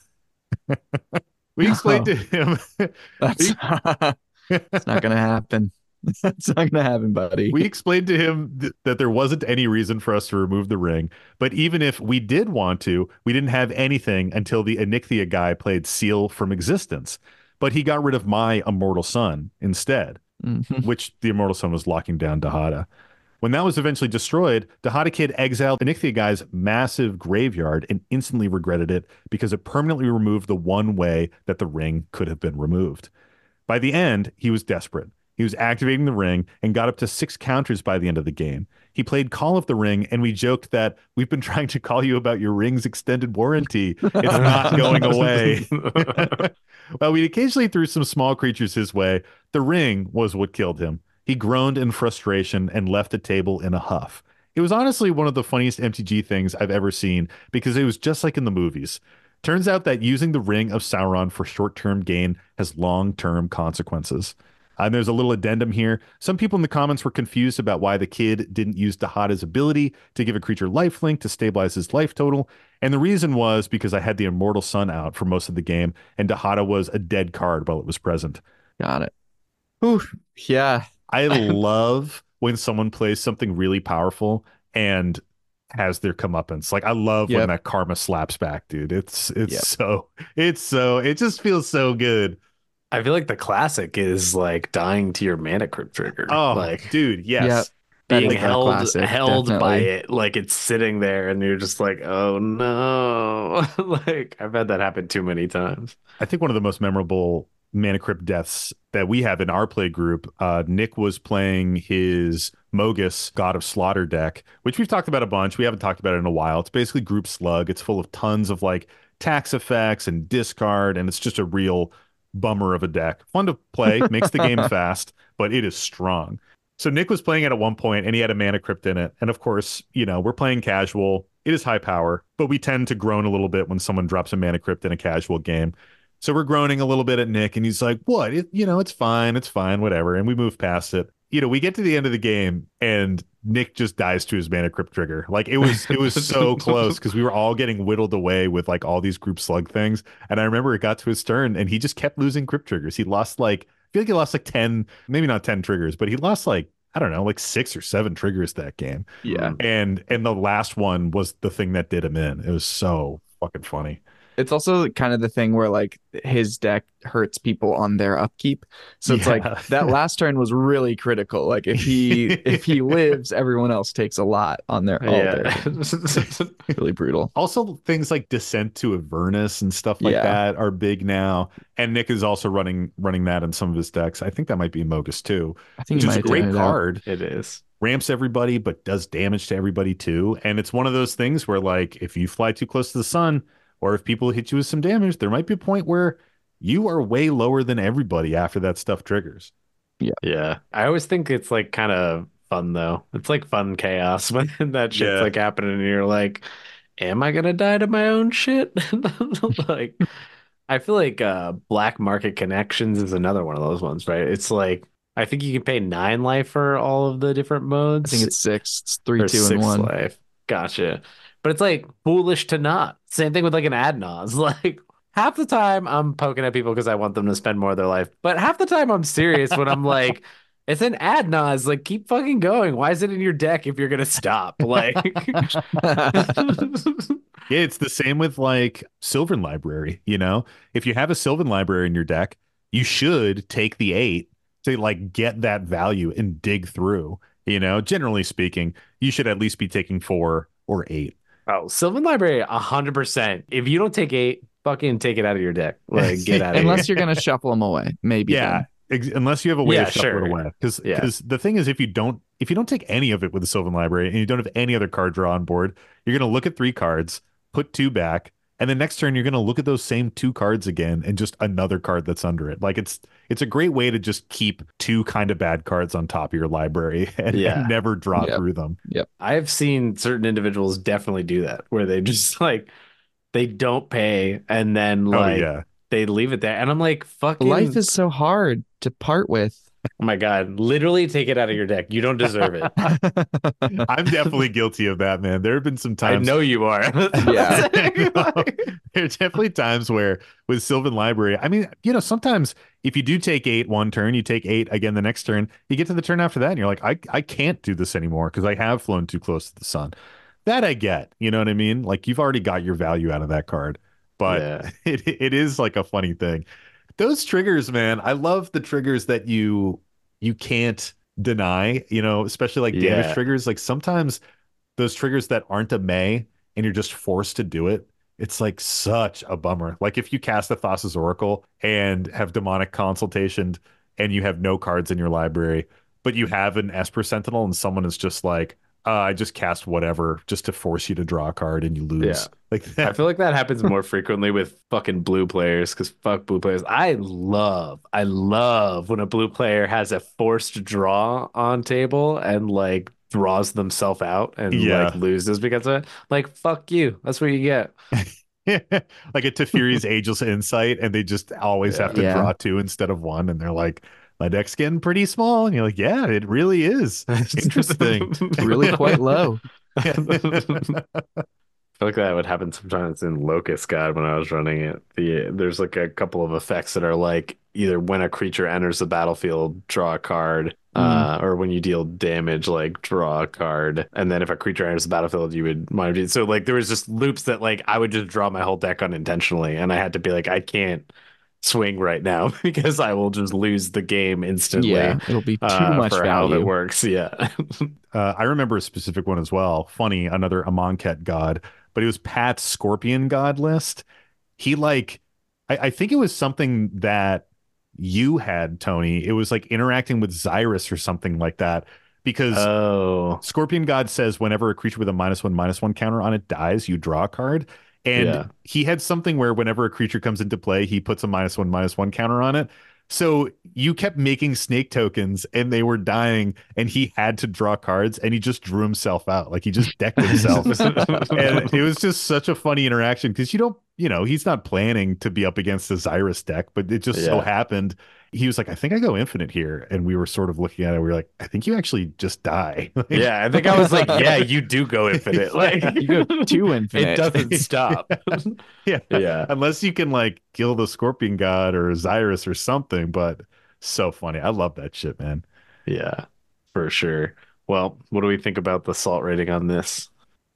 we explained to him That's it's not gonna happen. It's not gonna happen, buddy. we explained to him th- that there wasn't any reason for us to remove the ring, but even if we did want to, we didn't have anything until the Onyxia guy played Seal from Existence. But he got rid of my Immortal Sun instead, Mhm. which the Immortal Sun was locking down Dihada. When that was eventually destroyed, Dihada Kid exiled Onyxia guy's massive graveyard and instantly regretted it because it permanently removed the one way that the ring could have been removed. By the end, he was desperate. He was activating the ring and got up to six counters by the end of the game. He played Call of the Ring, and we joked that we've been trying to call you about your ring's extended warranty. It's not going away. well, we occasionally threw some small creatures his way, the ring was what killed him. He groaned in frustration and left the table in a huff. It was honestly one of the funniest MTG things I've ever seen because it was just like in the movies. Turns out that using the Ring of Sauron for short term gain has long term consequences. Uh, and there's a little addendum here. Some people in the comments were confused about why the kid didn't use Dihada's ability to give a creature lifelink to stabilize his life total. And the reason was because I had the Immortal Sun out for most of the game, and Dihada was a dead card while it was present. Got it. Whew. Yeah. I love when someone plays something really powerful and has their comeuppance. Like I love when that karma slaps back, dude. It's it's Yep. so it's so it just feels so good. I feel like the classic is like dying to your mana crypt trigger. Oh, like dude, yes. Yep. being is held classic, held by it, like it's sitting there, and you're just like, oh no! like I've had that happen too many times. I think one of the most memorable mana crypt deaths that we have in our play group, uh, Nick was playing his Mogis God of Slaughter deck, which we've talked about a bunch. We haven't talked about it in a while. It's basically group slug. It's full of tons of like tax effects and discard, and it's just a real bummer of a deck. Fun to play, makes the game fast, but it is strong. So Nick was playing it at one point and he had a mana crypt in it. And of course, you know, we're playing casual. It is high power, but we tend to groan a little bit when someone drops a mana crypt in a casual game. So we're groaning a little bit at Nick, and he's like, "What? It, you know, it's fine, it's fine, whatever." And we move past it. You know, we get to the end of the game, and Nick just dies to his mana crypt trigger. Like it was, it was so close because we were all getting whittled away with like all these group slug things. And I remember it got to his turn, and he just kept losing crypt triggers. He lost like, I feel like he lost like ten, maybe not ten triggers, but he lost like I don't know, like six or seven triggers that game. Yeah. And and the last one was the thing that did him in. It was so fucking funny. It's also kind of the thing where like his deck hurts people on their upkeep. So it's Yeah. like that last turn was really critical. Like if he if he lives, everyone else takes a lot on their all their yeah. really brutal. Also, things like Descent to Avernus and stuff like Yeah. that are big now. And Nick is also running running that in some of his decks. I think that might be Mogis too, I think which he is a great done it out. card. it is. Ramps everybody, but does damage to everybody too. And it's one of those things where, like, if you fly too close to the sun, or if people hit you with some damage, there might be a point where you are way lower than everybody after that stuff triggers. Yeah. Yeah. I always think it's like kind of fun though. It's like fun chaos when that shit's Yeah. like happening and you're like, am I gonna die to my own shit? like I feel like uh Black Market Connections is another one of those ones, right? It's like I think you can pay nine life for all of the different modes. I think it's six. It's three, or two, six and one. life. Gotcha. But it's like foolish to not. Same thing with like an ad nos. Like half the time I'm poking at people because I want them to spend more of their life, but half the time I'm serious when I'm like, it's an ad nos. Like keep fucking going. Why is it in your deck if you're gonna stop? Like, Yeah, it's the same with like Sylvan Library. You know, if you have a Sylvan Library in your deck, you should take the eight to like get that value and dig through. You know, generally speaking, you should at least be taking four or eight. Oh, Sylvan Library, hundred percent. If you don't take eight, fucking take it out of your deck. Like get out of Unless here. you're gonna shuffle them away, maybe. Yeah, ex- unless you have a way Yeah, to shuffle sure. it away. Because Yeah. the thing is, if you don't if you don't take any of it with the Sylvan Library and you don't have any other card draw on board, you're gonna look at three cards, put two back, and then next turn you're gonna look at those same two cards again and just another card that's under it. Like it's it's a great way to just keep two kind of bad cards on top of your library and, Yeah. and never draw Yep. through them. Yep. I have seen certain individuals definitely do that, where they just like they don't pay and then oh, like oh yeah. they leave it there, and I'm like, fucking Life is so hard to part with. Oh my god! Literally take it out of your deck. You don't deserve it. I'm definitely guilty of that, man. There have been some times. I know you are. Yeah. There's definitely times where with Sylvan Library, I mean, you know, sometimes if you do take eight one turn, you take eight again the next turn, you get to the turn after that, and you're like, I, I can't do this anymore because I have flown too close to the sun. That I get, you know what I mean? Like you've already got your value out of that card, but Yeah. it it is like a funny thing. Those triggers, man, I love the triggers that you you can't deny, you know, especially like damage Yeah. triggers. Like sometimes those triggers that aren't a May and you're just forced to do it, it's like such a bummer. Like if you cast a Thassa's Oracle and have demonic consultation and you have no cards in your library, but you have an Esper Sentinel and someone is just like, uh, I just cast whatever just to force you to draw a card and you lose. Yeah. Like I feel like that happens more frequently with fucking blue players because fuck blue players. I love, I love when a blue player has a forced draw on table and like draws themselves out and Yeah. like loses because of it. Like fuck you. That's what you get. like a Teferi's Ageless Insight, and they just always have to Yeah. draw two instead of one, and they're like, "My deck's getting pretty small," and you're like, "Yeah, it really is." Interesting. really quite low. I feel like that would happen sometimes in Locust God when I was running it. The there's like a couple of effects that are like either when a creature enters the battlefield, draw a card, uh, or when you deal damage, like draw a card, and then if a creature enters the battlefield, you would monitor. So like there was just loops that like I would just draw my whole deck unintentionally, and I had to be like I can't swing right now because I will just lose the game instantly. Yeah, it'll be too uh, much for how it works. Yeah. Uh, I remember a specific one as well. Funny, another Amonkhet god, but it was Pat's Scorpion god list. He like, I, I think it was something that you had, Tony. It was like interacting with Xyris or something like that, because oh. Scorpion God says whenever a creature with a minus one minus one counter on it dies, you draw a card. And Yeah. he had something where whenever a creature comes into play, he puts a minus one minus one counter on it. So you kept making snake tokens and they were dying, and he had to draw cards and he just drew himself out. Like he just decked himself. and it was just such a funny interaction because you don't, you know, he's not planning to be up against the Xyris deck, but it just so happened. He was like, I think I go infinite here. And we were sort of looking at it. We were like, I think you actually just die. Like, Yeah, I think I was like, yeah, you do go infinite. Like You go too infinite. it doesn't stop. yeah. yeah. Unless you can like kill the scorpion god or Xyris or something. But so funny. I love that shit, man. Yeah, for sure. Well, what do we think about the salt rating on this?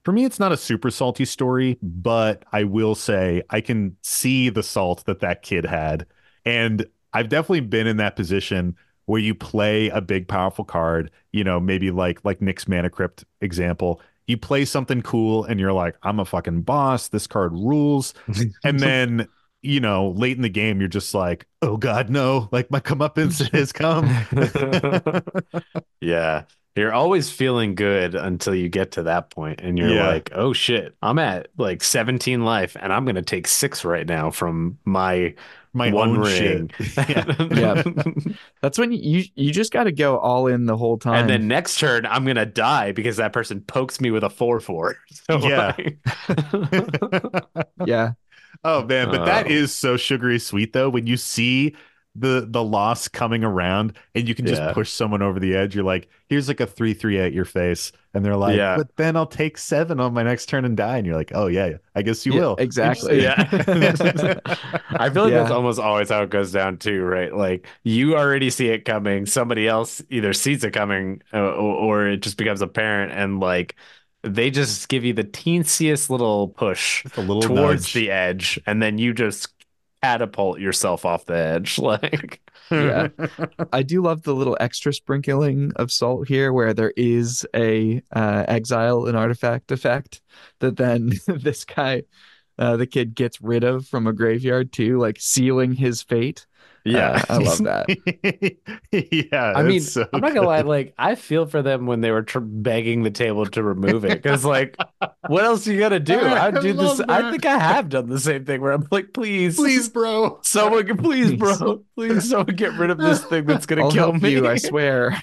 For me, it's not a super salty story, but I will say I can see the salt that that kid had. And I've definitely been in that position where you play a big, powerful card, you know, maybe like like Nick's Mana Crypt example. You play something cool and you're like, I'm a fucking boss. This card rules. And then, you know, late in the game, you're just like, oh God, no, like my comeuppance has come. yeah. You're always feeling good until you get to that point and you're Yeah. like, oh shit, I'm at like 17 life and I'm going to take six right now from my, my one own ring. shit. yeah. Yeah. That's when you you just got to go all in the whole time. and then next turn, I'm going to die because that person pokes me with a 4 4. So, Yeah. like- yeah, Oh man, but that Oh. so sugary sweet though when you see the the loss coming around and you can just Yeah. push someone over the edge. You're like, here's like a three three at your face, and they're like, Yeah. but then I'll take seven on my next turn and die, and you're like, oh yeah, I guess you Yeah, will. exactly. Yeah. I feel like Yeah. that's almost always how it goes down too, right? Like you already see it coming. Somebody else either sees it coming uh, or, or it just becomes apparent and like they just give you the teensiest little push a little towards nudge. the edge and then you just catapult yourself off the edge like Yeah. I do love the little extra sprinkling of salt here where there is a uh, exile an artifact effect that then this guy uh, the kid gets rid of from a graveyard too, like sealing his fate. Yeah Uh, I love that. yeah, I mean, so I'm not gonna lie. Like, I feel for them when they were tr- begging the table to remove it, because like, what else are you gonna do? I I'd do this. love I think I have done the same thing where I'm like, please, Please, bro. someone, please, Please. bro, please, someone get rid of this thing that's gonna I'll kill help me. you, I swear.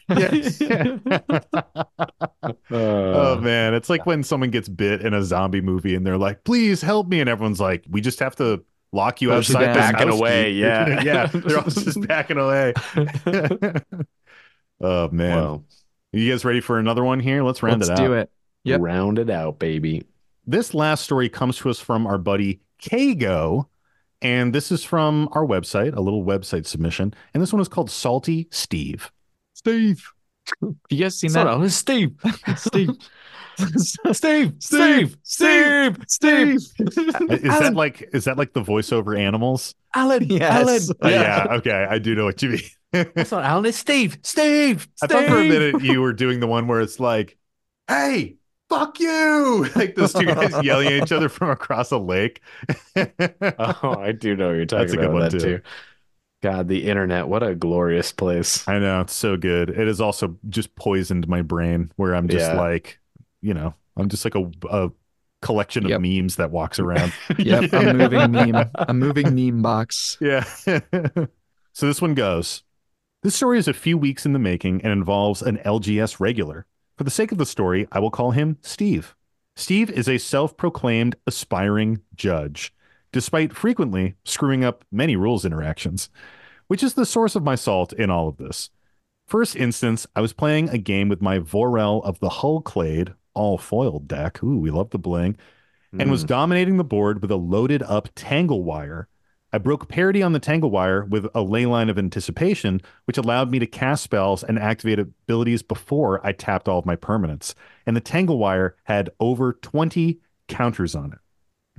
Oh Uh, man, it's like when someone gets bit in a zombie movie and they're like, "Please help me," and everyone's like, "We just have to lock you Push you outside Backing away, yeah. yeah, they're all just backing away. oh man, well, you guys ready for another one here? Let's round Let's it out. do it. Yep. round it out, baby. This last story comes to us from our buddy Kago, and this is from our website, a little website submission, and this one is called Salty Steve. Steve. Have you guys seen So that? no, Steve, Steve. Steve, Steve, Steve, Steve, Is that like is that like the voiceover animals? Alan, Yes. Uh, yeah, okay, I do know what you mean. That's not Alan. It's Steve. Steve. I thought for a minute you were doing the one where it's like, "Hey, fuck you!" Like those two guys yelling at each other from across a lake. Oh, I do know what you're talking That's a good about one, that too. too. God, the internet, what a glorious place. I know it's so good. It has also just poisoned my brain, where I'm just Yeah. like, you know, I'm just like a, a collection of Yep. memes that walks around. Yep, a moving meme. A moving meme box. Yeah. so this one goes. This story is a few weeks in the making and involves an LGS regular. For the sake of the story, I will call him Steve. Steve is a self proclaimed aspiring judge, despite frequently screwing up many rules interactions, which is the source of my salt in all of this. First instance, I was playing a game with my Vorel of the Hull Clade, all foiled deck. Ooh, we love the bling and Hmm. was dominating the board with a loaded up Tangle Wire. I broke parity on the Tangle Wire with a Leyline of Anticipation, which allowed me to cast spells and activate abilities before I tapped all of my permanents. And the Tangle Wire had over 20 counters on it.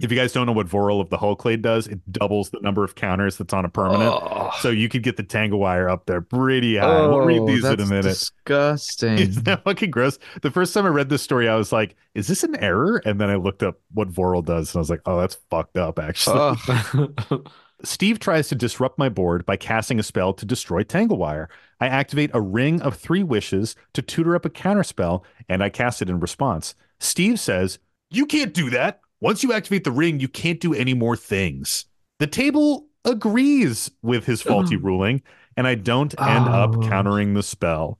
If you guys don't know what Vorel of the Hull does, it doubles the number of counters that's on a permanent. Oh, So you could get the Tangle Wire up there pretty high. we'll read Oh, these in a minute. Disgusting. Isn't that fucking gross? The first time I read this story, I was like, is this an error? And then I looked up what Vorel does, and I was like, oh, that's fucked up, actually. Ugh. Steve tries to disrupt my board by casting a spell to destroy Tangle Wire. I activate a ring of three wishes to tutor up a counterspell, and I cast it in response. Steve says, You can't do that. Once you activate the ring, you can't do any more things. The table agrees with his faulty mm. ruling, and I don't end up Oh. countering the spell.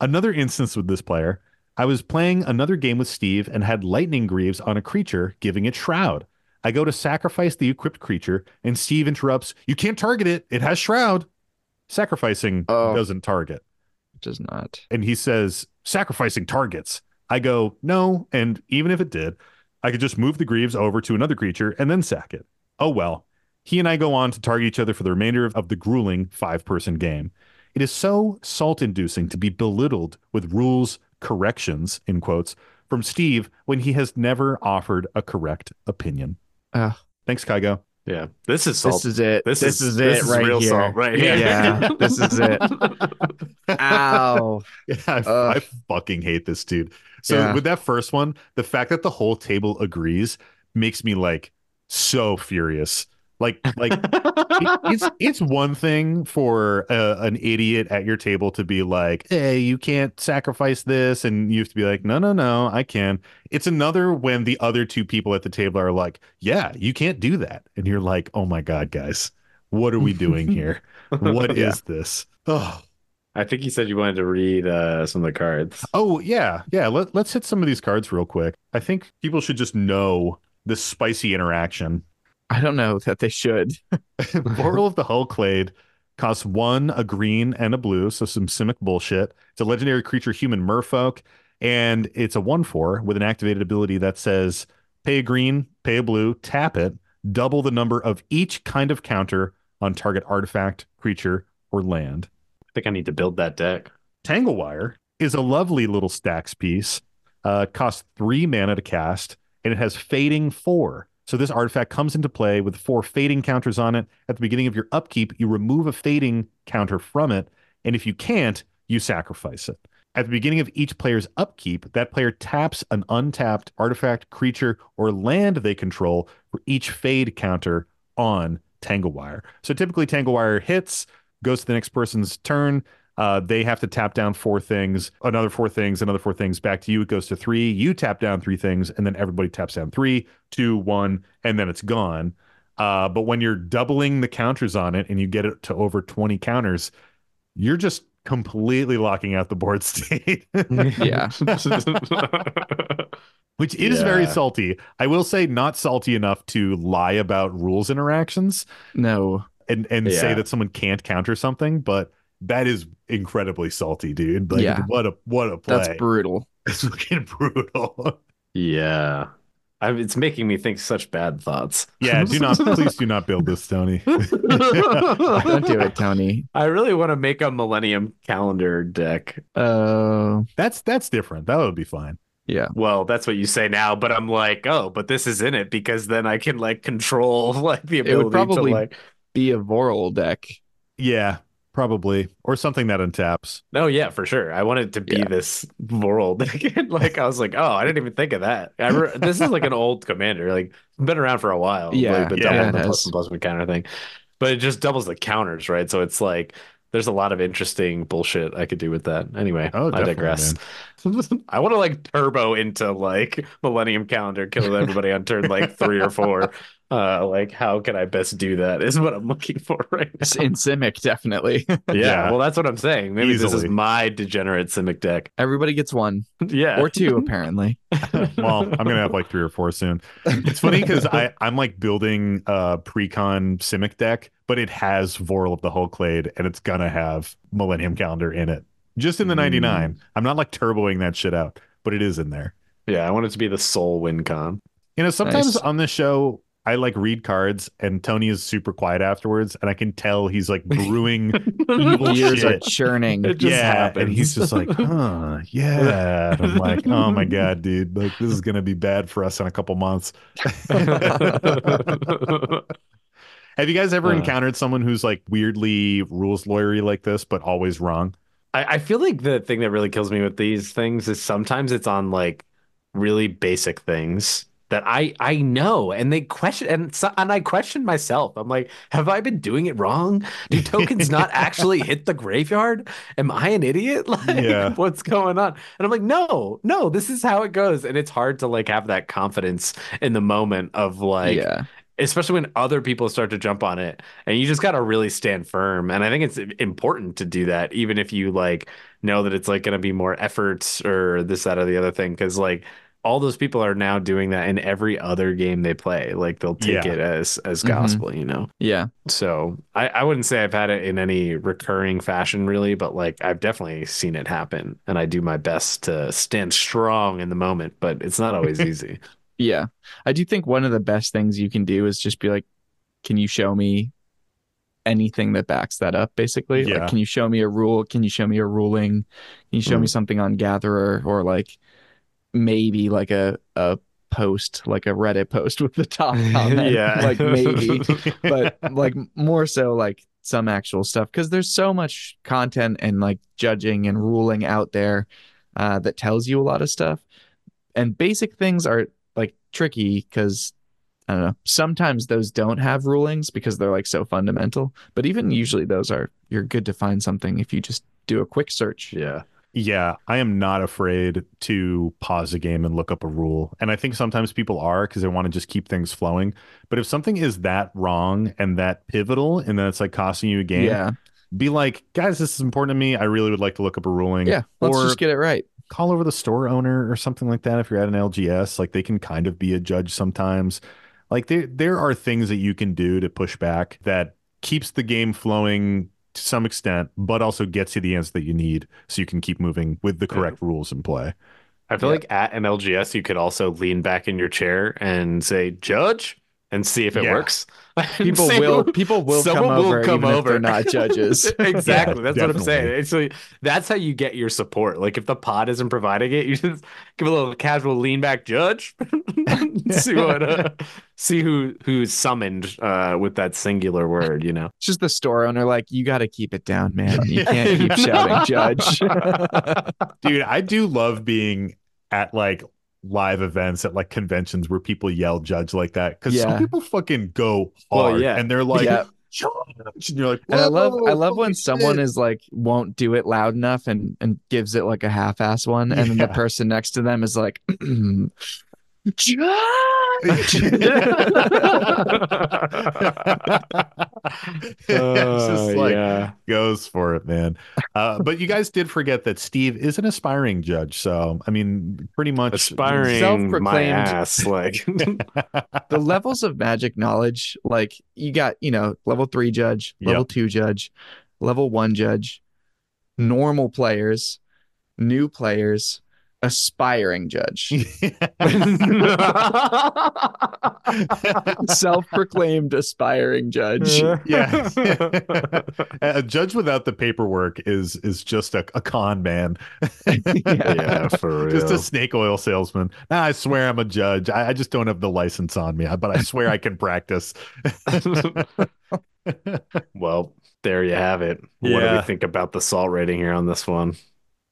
Another instance with this player, I was playing another game with Steve and had lightning greaves on a creature, giving it shroud. I go to sacrifice the equipped creature, and Steve interrupts, You can't target it. It has shroud. Sacrificing Oh. doesn't target. It does not. And he says, Sacrificing targets. I go, No. And even if it did, I could just move the greaves over to another creature and then sack it. Oh well. He and I go on to target each other for the remainder of, of the grueling five person game. It is so salt inducing to be belittled with rules corrections, in quotes, from Steve when he has never offered a correct opinion. Ugh. Thanks, Kygo. yeah, this is salt. This is it. this, This, is, is, it this is right real here. salt right here. Yeah, this is it. Ow. Yeah, I, I fucking hate this dude. So Yeah. with that first one, the fact that the whole table agrees makes me like so furious. Like, like it- it's it's one thing for uh, an idiot at your table to be like, "Hey, you can't sacrifice this," and you have to be like, "No, no, no, I can." It's another when the other two people at the table are like, "Yeah, you can't do that," and you're like, "Oh my god, guys, what are we doing here? What is Yeah. this?" Oh. I think you said you wanted to read uh, some of the cards. Oh yeah, yeah. Let, let's hit some of these cards real quick. I think people should just know this spicy interaction. I don't know that they should. Vorel of the Hull Clade Costs one, a green, and a blue. So some Simic bullshit. It's a legendary creature, human merfolk, and it's a 1 4 with an activated ability that says pay a green, pay a blue, tap it, double the number of each kind of counter on target artifact, creature, or land. I think I need to build that deck. Tangle Wire is a lovely little stacks piece. Uh, costs three mana to cast, and it has fading four. So this artifact comes into play with four fading counters on it. At the beginning of your upkeep, you remove a fading counter from it, and if you can't, you sacrifice it. At the beginning of each player's upkeep, that player taps an untapped artifact, creature, or land they control for each fade counter on Tangle Wire. So typically, Tangle Wire hits, goes to the next person's turn. Uh, they have to tap down four things, another four things, another four things. Back to you. It goes to three. You tap down three things, and then everybody taps down three, two, one, and then it's gone. Uh, but when you're doubling the counters on it and you get it to over 20 counters, you're just completely locking out the board state, Yeah. which is very salty. I will say, not salty enough to lie about rules interactions No. And and say that someone can't counter something, but that is incredibly salty, dude. Like, Yeah. what a what a play! That's brutal. it's fucking brutal. Yeah. I, it's making me think such bad thoughts. yeah, do not please do not build this, Tony. Don't do it, Tony. I really want to make a Millennium Calendar deck. Uh, That's that's different. That would be fine. yeah. Well, that's what you say now, but I'm like, oh, but this is in it because then I can like control like the It would ability probably- to like. Be a Vorel deck. Yeah, probably or something that untaps. No, yeah, for sure. I wanted it to be Yeah. this world. like I was like, oh, I didn't even think of that. I re- this is like an old commander. Like been around for a while. Yeah, like, the yeah, double the has. plus one plus counter thing, but it just doubles the counters, right? So it's like there's a lot of interesting bullshit I could do with that. Anyway, Oh, I digress. I want to like turbo into like Millennium Calendar, kill everybody on turn like three or four. Uh, like how can I best do that? Is what I'm looking for right now. In Simic, definitely. Yeah, Yeah. well, that's what I'm saying. Maybe this is my degenerate Simic deck. Everybody gets one yeah, or two, apparently. Well, I'm gonna have like three or four soon. It's funny because I I'm like building a precon Simic deck, but it has Vorel of the Hull Clade, and it's gonna have Millennium Calendar in it. Just in the 99. I'm not like turboing that shit out, but it is in there. yeah. I want it to be the sole win con. You know, sometimes Nice. on this show, I like read cards, and Tony is super quiet afterwards, and I can tell he's like brewing evil Gears are shit. churning. It just yeah, happens. and he's just like, huh, yeah. And I'm like, oh my god, dude, like this is gonna be bad for us in a couple months. Have you guys ever Uh. encountered someone who's like weirdly rules lawyery like this, but always wrong? I, I feel like the thing that really kills me with these things is sometimes it's on like really basic things that I I know and they question and so, and I question myself. I'm like, have I been doing it wrong? Do tokens not actually hit the graveyard? Am I an idiot? Like Yeah. what's going on? And I'm like, no, no, this is how it goes. And it's hard to like have that confidence in the moment of like yeah. especially when other people start to jump on it and you just got to really stand firm and i think it's important to do that even if you like know that it's like going to be more efforts or this that or the other thing because like all those people are now doing that in every other game they play like they'll take Yeah. it as as Mhm. gospel you know Yeah. so I, I wouldn't say i've had it in any recurring fashion really but like i've definitely seen it happen and i do my best to stand strong in the moment but it's not always easy Yeah. I do think one of the best things you can do is just be like, can you show me anything that backs that up, basically? Yeah. Like, can you show me a rule? Can you show me a ruling? Can you show me something on Gatherer or like maybe like a, a post, like a Reddit post with the top comment? yeah Like maybe. but like more so like some actual stuff because there's so much content and like judging and ruling out there uh, that tells you a lot of stuff and basic things are like tricky because i don't know sometimes those don't have rulings because they're like so fundamental but even usually those are you're good to find something if you just do a quick search yeah Yeah, I am not afraid to pause a game and look up a rule. And I think sometimes people are because they want to just keep things flowing. But if something is that wrong and that pivotal and then it's like costing you a game, yeah be like, guys, this is important to me. I really would like to look up a ruling. yeah let's or just get it right call over the store owner or something like that if you're at an LGS. Like they can kind of be a judge sometimes. Like there there are things that you can do to push back that keeps the game flowing to some extent, but also gets you the answer that you need so you can keep moving with the correct rules in play. I feel Yeah. like at an LGS, you could also lean back in your chair and say, "Judge," and see if it Yeah. works. People see will people will come someone will over come even if over. they're not judges. exactly. Yeah, that's what I'm saying. It's like, that's how you get your support. Like if the pod isn't providing it, you just give a little casual lean back judge. see what uh, see who who's summoned uh, with that singular word, you know. It's just the store owner like you got to keep it down, man. You can't keep shouting judge. Dude, I do love being at like live events at like conventions where people yell judge like that because some people fucking go Well, hard yeah. and they're like, Yeah. "Judge," and you're like, And I love I love when holy someone is like won't do it loud enough and and gives it like a half ass one, and then the person next to them is like, judge. just like yeah. goes for it, man. Uh, but you guys did forget that Steve is an aspiring judge, so I mean, pretty much aspiring Self-proclaimed- ass like the levels of magic knowledge, like you got, you know, level three judge, level Yep. two judge, level one judge, normal players, new players, aspiring judge, self-proclaimed aspiring judge. yeah. a judge without the paperwork is is just a, a con man. yeah, for real. Just a snake oil salesman. Nah, I swear I'm a judge. I, I just don't have the license on me, but I swear I can practice. well, there you have it. What do Yeah. we think about the salt rating here on this one?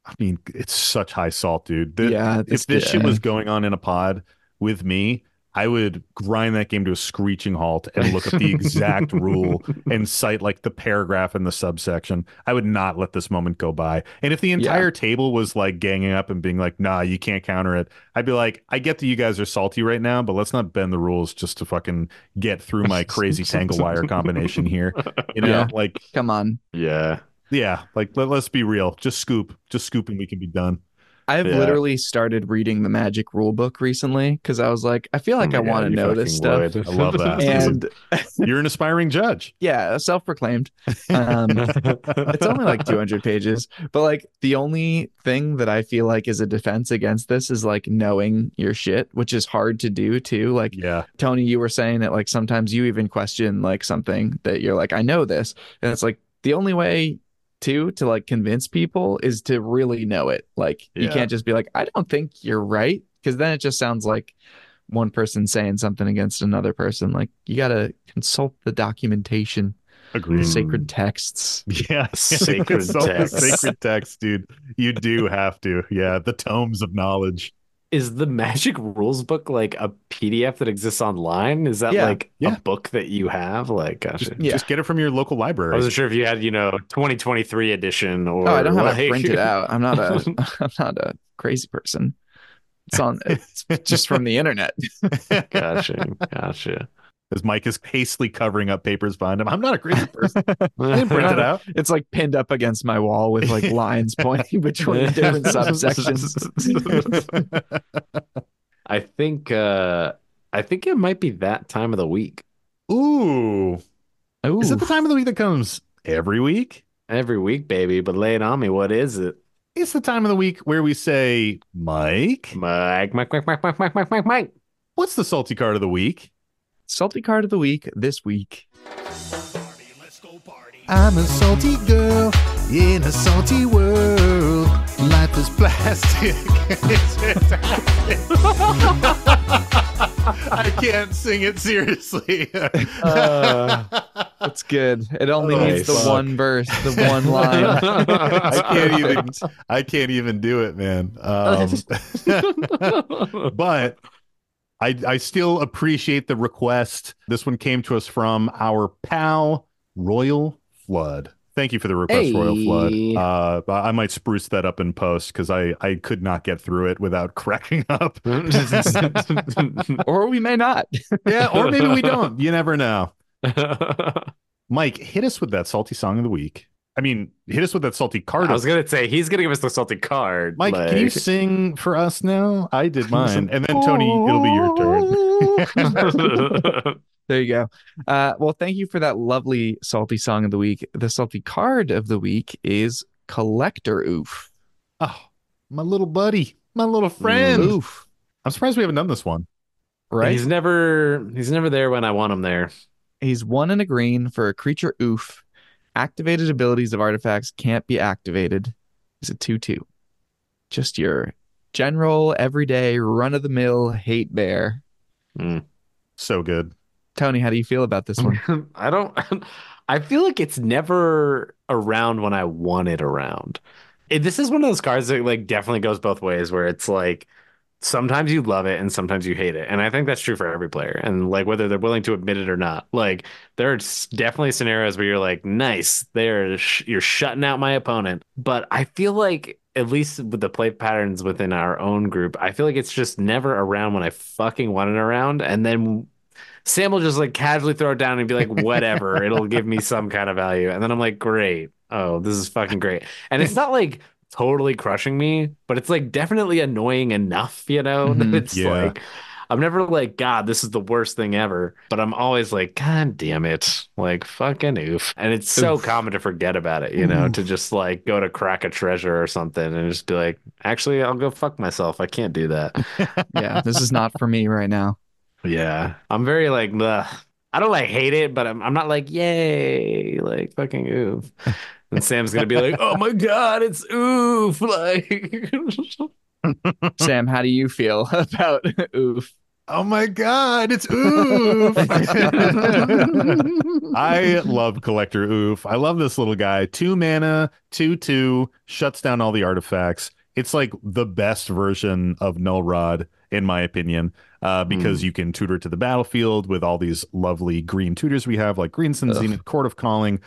I mean, it's such high salt, dude. The- Yeah, if this this shit was going on in a pod with me, I would grind that game to a screeching halt and look up the exact rule and cite like the paragraph in the subsection. I would not let this moment go by. And if the entire table was like ganging up and being like, nah, you can't counter it, I'd be like, I get that you guys are salty right now, but let's not bend the rules just to fucking get through my crazy tangle wire combination here. You know, Yeah. like, Come on. Yeah. Yeah, like let, let's be real. Just scoop, just scoop and we can be done. I've Yeah. literally started reading the magic rule book recently because I was like, I feel like Oh I want to know this stuff. would. I love that. And You're an aspiring judge. yeah, self-proclaimed. Um, it's only like 200 pages but like the only thing that i feel like is a defense against this is like knowing your shit which is hard to do too like Yeah. tony you were saying that like sometimes you even question like something that you're like i know this and it's like the only way to to like convince people is to really know it like you can't just be like i don't think you're right because then it just sounds like one person saying something against another person like you got to consult the documentation Agreed. Sacred texts Yeah. Sacred It's all the text. Sacred text, dude. You do have to. Yeah. The tomes of knowledge. Is the magic rules book like a PDF that exists online? Is that Yeah, like yeah. a book that you have? Like, gosh, Just, Yeah. just get it from your local library. I wasn't sure if you had, you know, 2023 edition oh, or Oh, I don't have like- it printed out. I'm not a I'm not a crazy person. It's on it's just from the internet. Gotcha, gotcha. As Mike is hastily covering up papers behind him. I'm not a crazy person. I didn't print it out. It's like pinned up against my wall with like lines pointing between different subsections. I think uh I think it might be that time of the week. Ooh. Ooh. Is it the time of the week that comes every week? Every week, baby, but lay it on me. What is it? It's the time of the week where we say, Mike, Mike, Mike, Mike, Mike, Mike, Mike, Mike, Mike, Mike. what's the salty card of the week? Salty card of the week this week? I'm a salty girl in a salty world. Life is plastic. It's fantastic. I can't sing it seriously. That's good. It only Oh, needs the one verse, the one line. I can't even I can't even do it, man. Um, but I I still appreciate the request. This one came to us from our pal Royal Flood. Thank you for the request, Royal Flood. Uh, I might spruce that up in post because I I could not get through it without cracking up. or we may not. yeah, or maybe we don't. You never know. Mike, hit us with that salty song of the week. I mean, hit us with that salty card. I was gonna say he's gonna give us the salty card. Mike, can you sing for us now? I did mine, and then Tony, it'll be your turn. There you go. Uh, well, thank you for that lovely salty song of the week. The salty card of the week is Collector Ouphe. Oh, my little buddy, my little friend. Oof. I'm surprised we haven't done this one. Right? He's never he's never there when I want him there. He's one in a green for a creature Ouphe. Activated abilities of artifacts can't be activated. Is a 2 2. Just your general, everyday, run of the mill hate bear. Mm, so good. Tony, how do you feel about this one? I don't I feel like it's never around when I want it around. It, this is one of those cards that like definitely goes both ways where it's like sometimes you love it and sometimes you hate it. And I think that's true for every player. And like whether they're willing to admit it or not. Like there are definitely scenarios where you're like, "Nice, there sh- you're shutting out my opponent." But I feel like at least with the play patterns within our own group, I feel like it's just never around when I fucking want it around and then Sam will just like casually throw it down and be like, whatever, it'll give me some kind of value. And then I'm like, great. Oh, this is fucking great. And it's not like totally crushing me, but it's like definitely annoying enough, you know, Mhm. it's Yeah. like, I'm never like, God, this is the worst thing ever. But I'm always like, God damn it. Like, fucking oof. And it's so Oof. common to forget about it, you know, to just like go to crack a treasure or something and just be like, actually, I'll go fuck myself. I can't do that. yeah, this is not for me right now. Yeah, I'm very like, ugh. I don't like hate it, but I'm I'm not like yay, like fucking oof. And Sam's gonna be like, oh my god, it's Ouphe, like. Sam, how do you feel about Ouphe? Oh my god, it's Ouphe. I love Collector Ouphe. I love this little guy. Two mana, two two, shuts down all the artifacts. It's like the best version of Null Rod, in my opinion, uh, because you can tutor to the battlefield with all these lovely green tutors we have, like Green Sun Zenith, Court of Calling,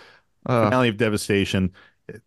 Uh. Finale of Devastation.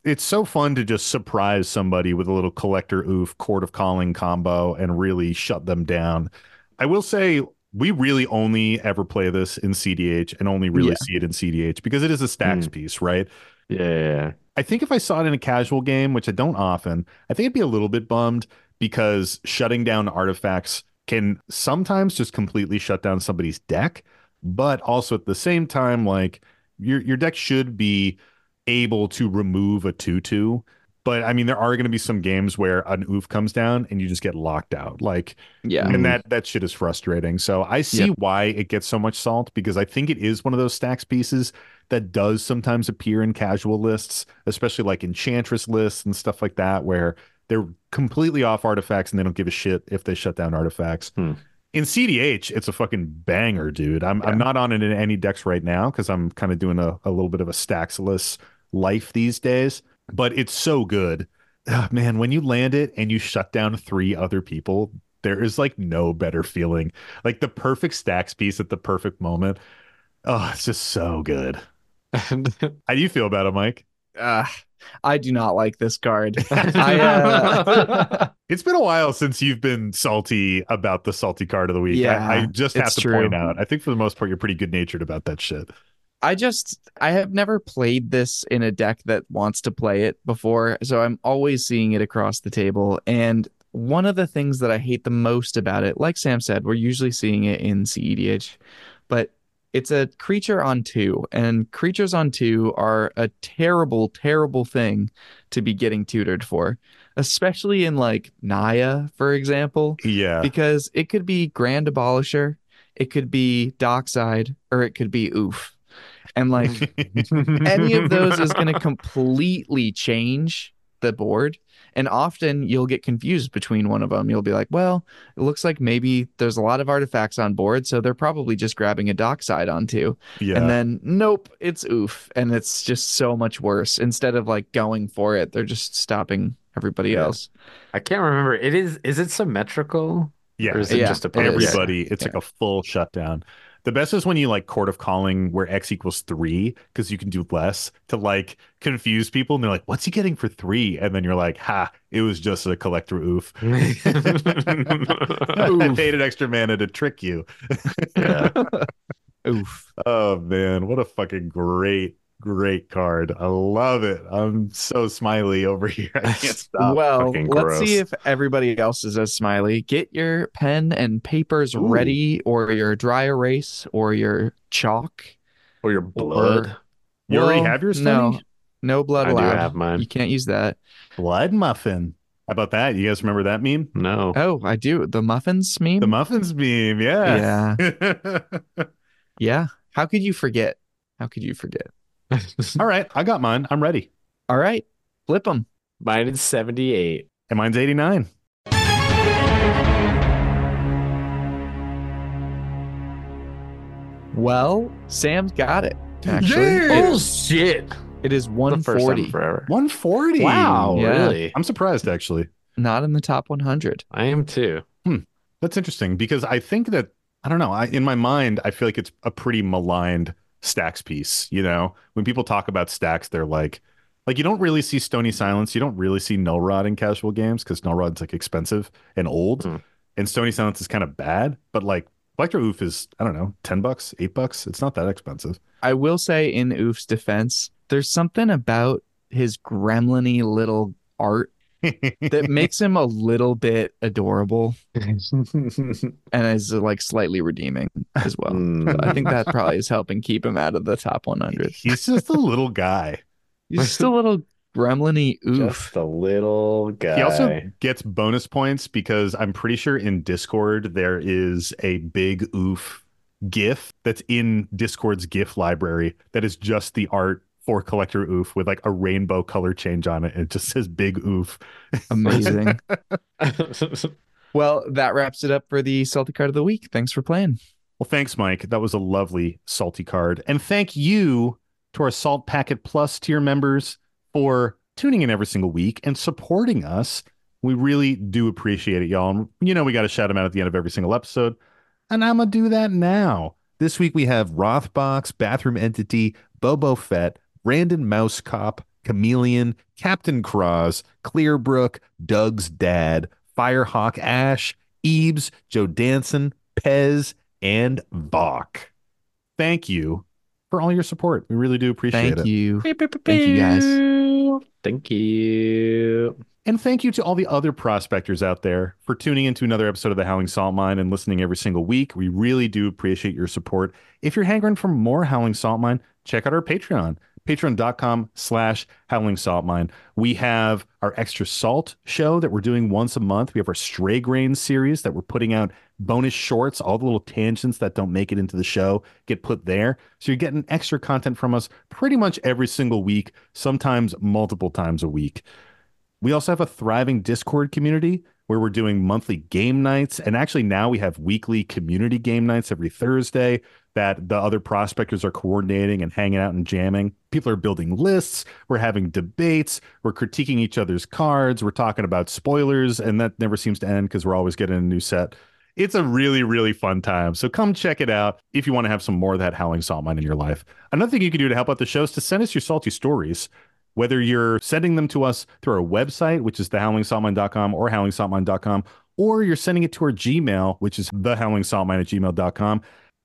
It's so fun to just surprise somebody with a little Collector Ouphe, Court of Calling combo and really shut them down. I will say we really only ever play this in CDH and only really Yeah. see it in CDH because it is a stacks mm. piece, right? yeah, I think if I saw it in a casual game, which I don't often, I think I'd be a little bit bummed because shutting down artifacts can sometimes just completely shut down somebody's deck, but also at the same time, like your your deck should be able to remove a two-two. But I mean, there are going to be some games where an Ouphe comes down and you just get locked out. Like Yeah. and that that shit is frustrating. So I see Yep. why it gets so much salt because I think it is one of those stacks pieces that does sometimes appear in casual lists, especially like enchantress lists and stuff like that, where they're completely off artifacts and they don't give a shit if they shut down artifacts. Hmm. In CDH, it's a fucking banger, dude. I'm I'm not on it in any decks right now because I'm kind of doing a, a little bit of a stacksless life these days, but it's so good. Man, when you land it and you shut down three other people, there is like no better feeling. Like the perfect stacks piece at the perfect moment. Oh, it's just so good. How do you feel about it, Mike? Uh, I do not like this card. I, uh, It's been a while since you've been salty about the salty card of the week. Yeah, I, I just have to true. point out. I think for the most part, you're pretty good natured about that shit. I just I have never played this in a deck that wants to play it before, so I'm always seeing it across the table. And one of the things that I hate the most about it, like Sam said, we're usually seeing it in CEDH, but it's a creature on two, and creatures on two are a terrible, terrible thing to be getting tutored for, especially in like Naya, for example Yeah. because it could be Grand Abolisher, it could be Dockside, or it could be Ouphe. And like any of those is going to completely change the board. And often you'll get confused between one of them. You'll be like, well, it looks like maybe there's a lot of artifacts on board, so they're probably just grabbing a dockside onto. yeah. And then, nope, it's Ouphe. And it's just so much worse. Instead of like going for it, they're just stopping everybody Yeah. else. I can't remember. It is is it symmetrical? yeah. Or is it Yeah, just a it is. okay. everybody. It's like a full shutdown. The best is when you like court of calling where X equals three because you can do less to like confuse people and they're like, "What's he getting for three? And then you're like, "Ha! It was just a Collector Ouphe. I paid an extra mana to trick you." yeah. Oof. Oh man, what a fucking great great card. I love it. I'm so smiley over here. I can't stop. well, let's see if everybody else is as smiley. Get your pen and papers Ooh. ready, or your dry erase, or your chalk. Or your blood. You already have yours, No, no blood I do allowed. have mine. You can't use that. Blood muffin. How about that? You guys remember that meme? No. Oh, I do. The muffins meme. The muffins meme. Yeah. Yeah. yeah. How could you forget? How could you forget? All right. I got mine. I'm ready. All right, flip them. Mine is 78. And mine's 89. Well, Sam's got it. Actually, Yeah. It- shit. it is The first time 140. forever. 140. Wow, Yeah. really? I'm surprised, actually. Not in the top 100. I am too. Hmm. That's interesting because I think that I don't know. I in my mind, I feel like it's a pretty maligned stacks piece. You know, when people talk about stacks, they're like, like you don't really see Stony Silence. You don't really see Null Rod in casual games because Null Rod's like expensive and old, Hmm. and Stony Silence is kind of bad. But like Collector Ouphe is I don't know, ten bucks, eight bucks. It's not that expensive. I will say, in Ouphe's defense, there's something about his gremlin little art that makes him a little bit adorable and is like slightly redeeming as well. Mm. I think that probably is helping keep him out of the top 100. He's just a little guy. He's just a little gremlin oof. Just a little guy. He also gets bonus points because I'm pretty sure in Discord there is a big oof GIF that's in Discord's GIF library that is just the art for Collector Ouphe with like a rainbow color change on it. And it just says big oof. Amazing. well, that wraps it up for the salty card of the week. Thanks for playing. Well, thanks, Mike. That was a lovely salty card. And thank you to our Salt Packet Plus tier members for tuning in every single week and supporting us. We really do appreciate it, y'all. And you know, we got to shout them out at the end of every single episode. And I'm going to do that now. This week we have Rothbox, Bathroom Entity, Bobo Fett, Brandon Mouse Cop, Chameleon, Captain Cross, Clearbrook, Doug's Dad, Firehawk Ash, Ebes, Joe Danson, Pez, and Bach. Thank you for all your support. We really do appreciate Thank it. Thank you. Thank you, guys. Thank you. And thank you to all the other prospectors out there for tuning into another episode of the Howling Salt Mine and listening every single week. We really do appreciate your support. If you're hankering for more Howling Salt Mine, check out our Patreon, patreon.com slash Howling Salt Mine. We have our Extra Salt show that we're doing once a month. We have our Stray Grain series that we're putting out bonus shorts. All the little tangents that don't make it into the show get put there. So you're getting extra content from us pretty much every single week, sometimes multiple times a week. We also have a thriving Discord community where we're doing monthly game nights. And actually, now we have weekly community game nights every Thursday that the other prospectors are coordinating and hanging out and jamming. People are building lists. We're having debates. We're critiquing each other's cards. We're talking about spoilers. And that never seems to end because we're always getting a new set. It's a really, really fun time. So come check it out if you want to have some more of that howling salt mine in your life. Another thing you can do to help out the show is to send us your salty stories whether you're sending them to us through our website, which is thehowlingsaltmine.com or howlingsaltmine.com, or you're sending it to our Gmail, which is thehowlingsaltmine at gmail.com.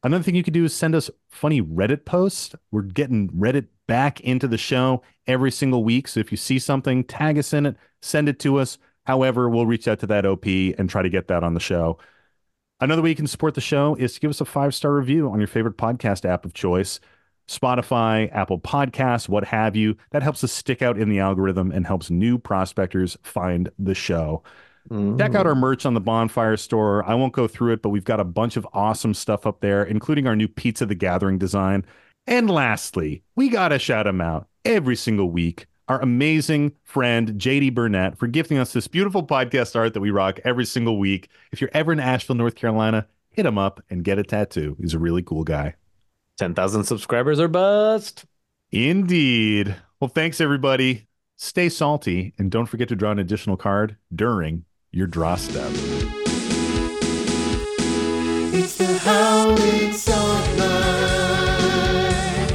Another thing you could do is send us funny Reddit posts. We're getting Reddit back into the show every single week. So if you see something, tag us in it, send it to us. However, we'll reach out to that OP and try to get that on the show. Another way you can support the show is to give us a five star review on your favorite podcast app of choice. Spotify, Apple Podcasts, what have you. That helps us stick out in the algorithm and helps new prospectors find the show. Check out our mm. merch on the Bonfire store. I won't go through it, but we've got a bunch of awesome stuff up there, including our new Pizza the Gathering design. And lastly, we got to shout him out every single week. Our amazing friend JD Burnett for gifting us this beautiful podcast art that we rock every single week. If you're ever in Asheville, North Carolina, hit him up and get a tattoo. He's a really cool guy. 10,000 subscribers are bust. Indeed. Well, thanks everybody. Stay salty and don't forget to draw an additional card during your draw step. It's the Howling Salt Mine.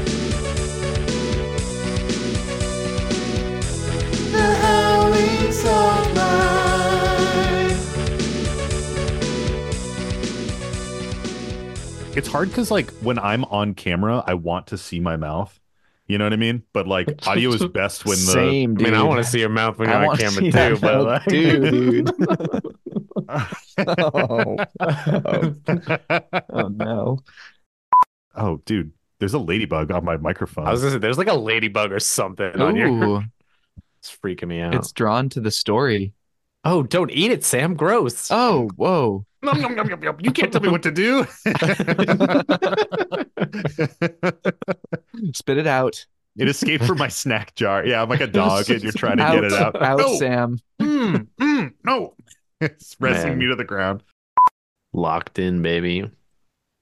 The Howling Salt Mine. It's hard because like when I'm on camera, I want to see my mouth. You know what I mean? But like audio is best when the Same, I mean, I want to see your mouth when you're on camera see too, that but like, too, dude. oh. oh no. oh, dude, there's a ladybug on my microphone. I was gonna say, there's like a ladybug or something on your. It's freaking me out. it's drawn to the story. Oh, don't eat it, Sam. Gross. Oh, whoa. Nom, nom, nom, nom, nom. You can't tell me what to do. Spit it out. it escaped from my snack jar. Yeah, I'm like a dog, and you're trying to get it out. Out, no, Sam. Mm, mm, no, it's wrestling Man. me to the ground. Locked in, baby.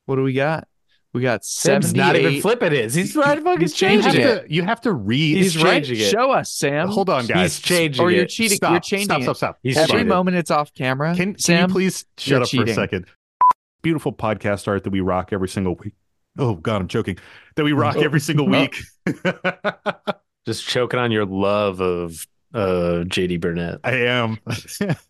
What do we got? We got Sam's not even flipping his. He's right to fucking He's You have, changing it. to, you have to read. He's He's right. it. Show us, Sam. Hold on, guys. He's changing Or you're cheating. Stop, You're changing stop, it. stop, stop. He's Every on. moment it's off camera. Can, can Sam, you please shut you're up for a second? Beautiful podcast art that we rock every single week. Oh God, I'm joking. That we rock every single Oh. week. Just choking on your love of uh JD Burnett. I am.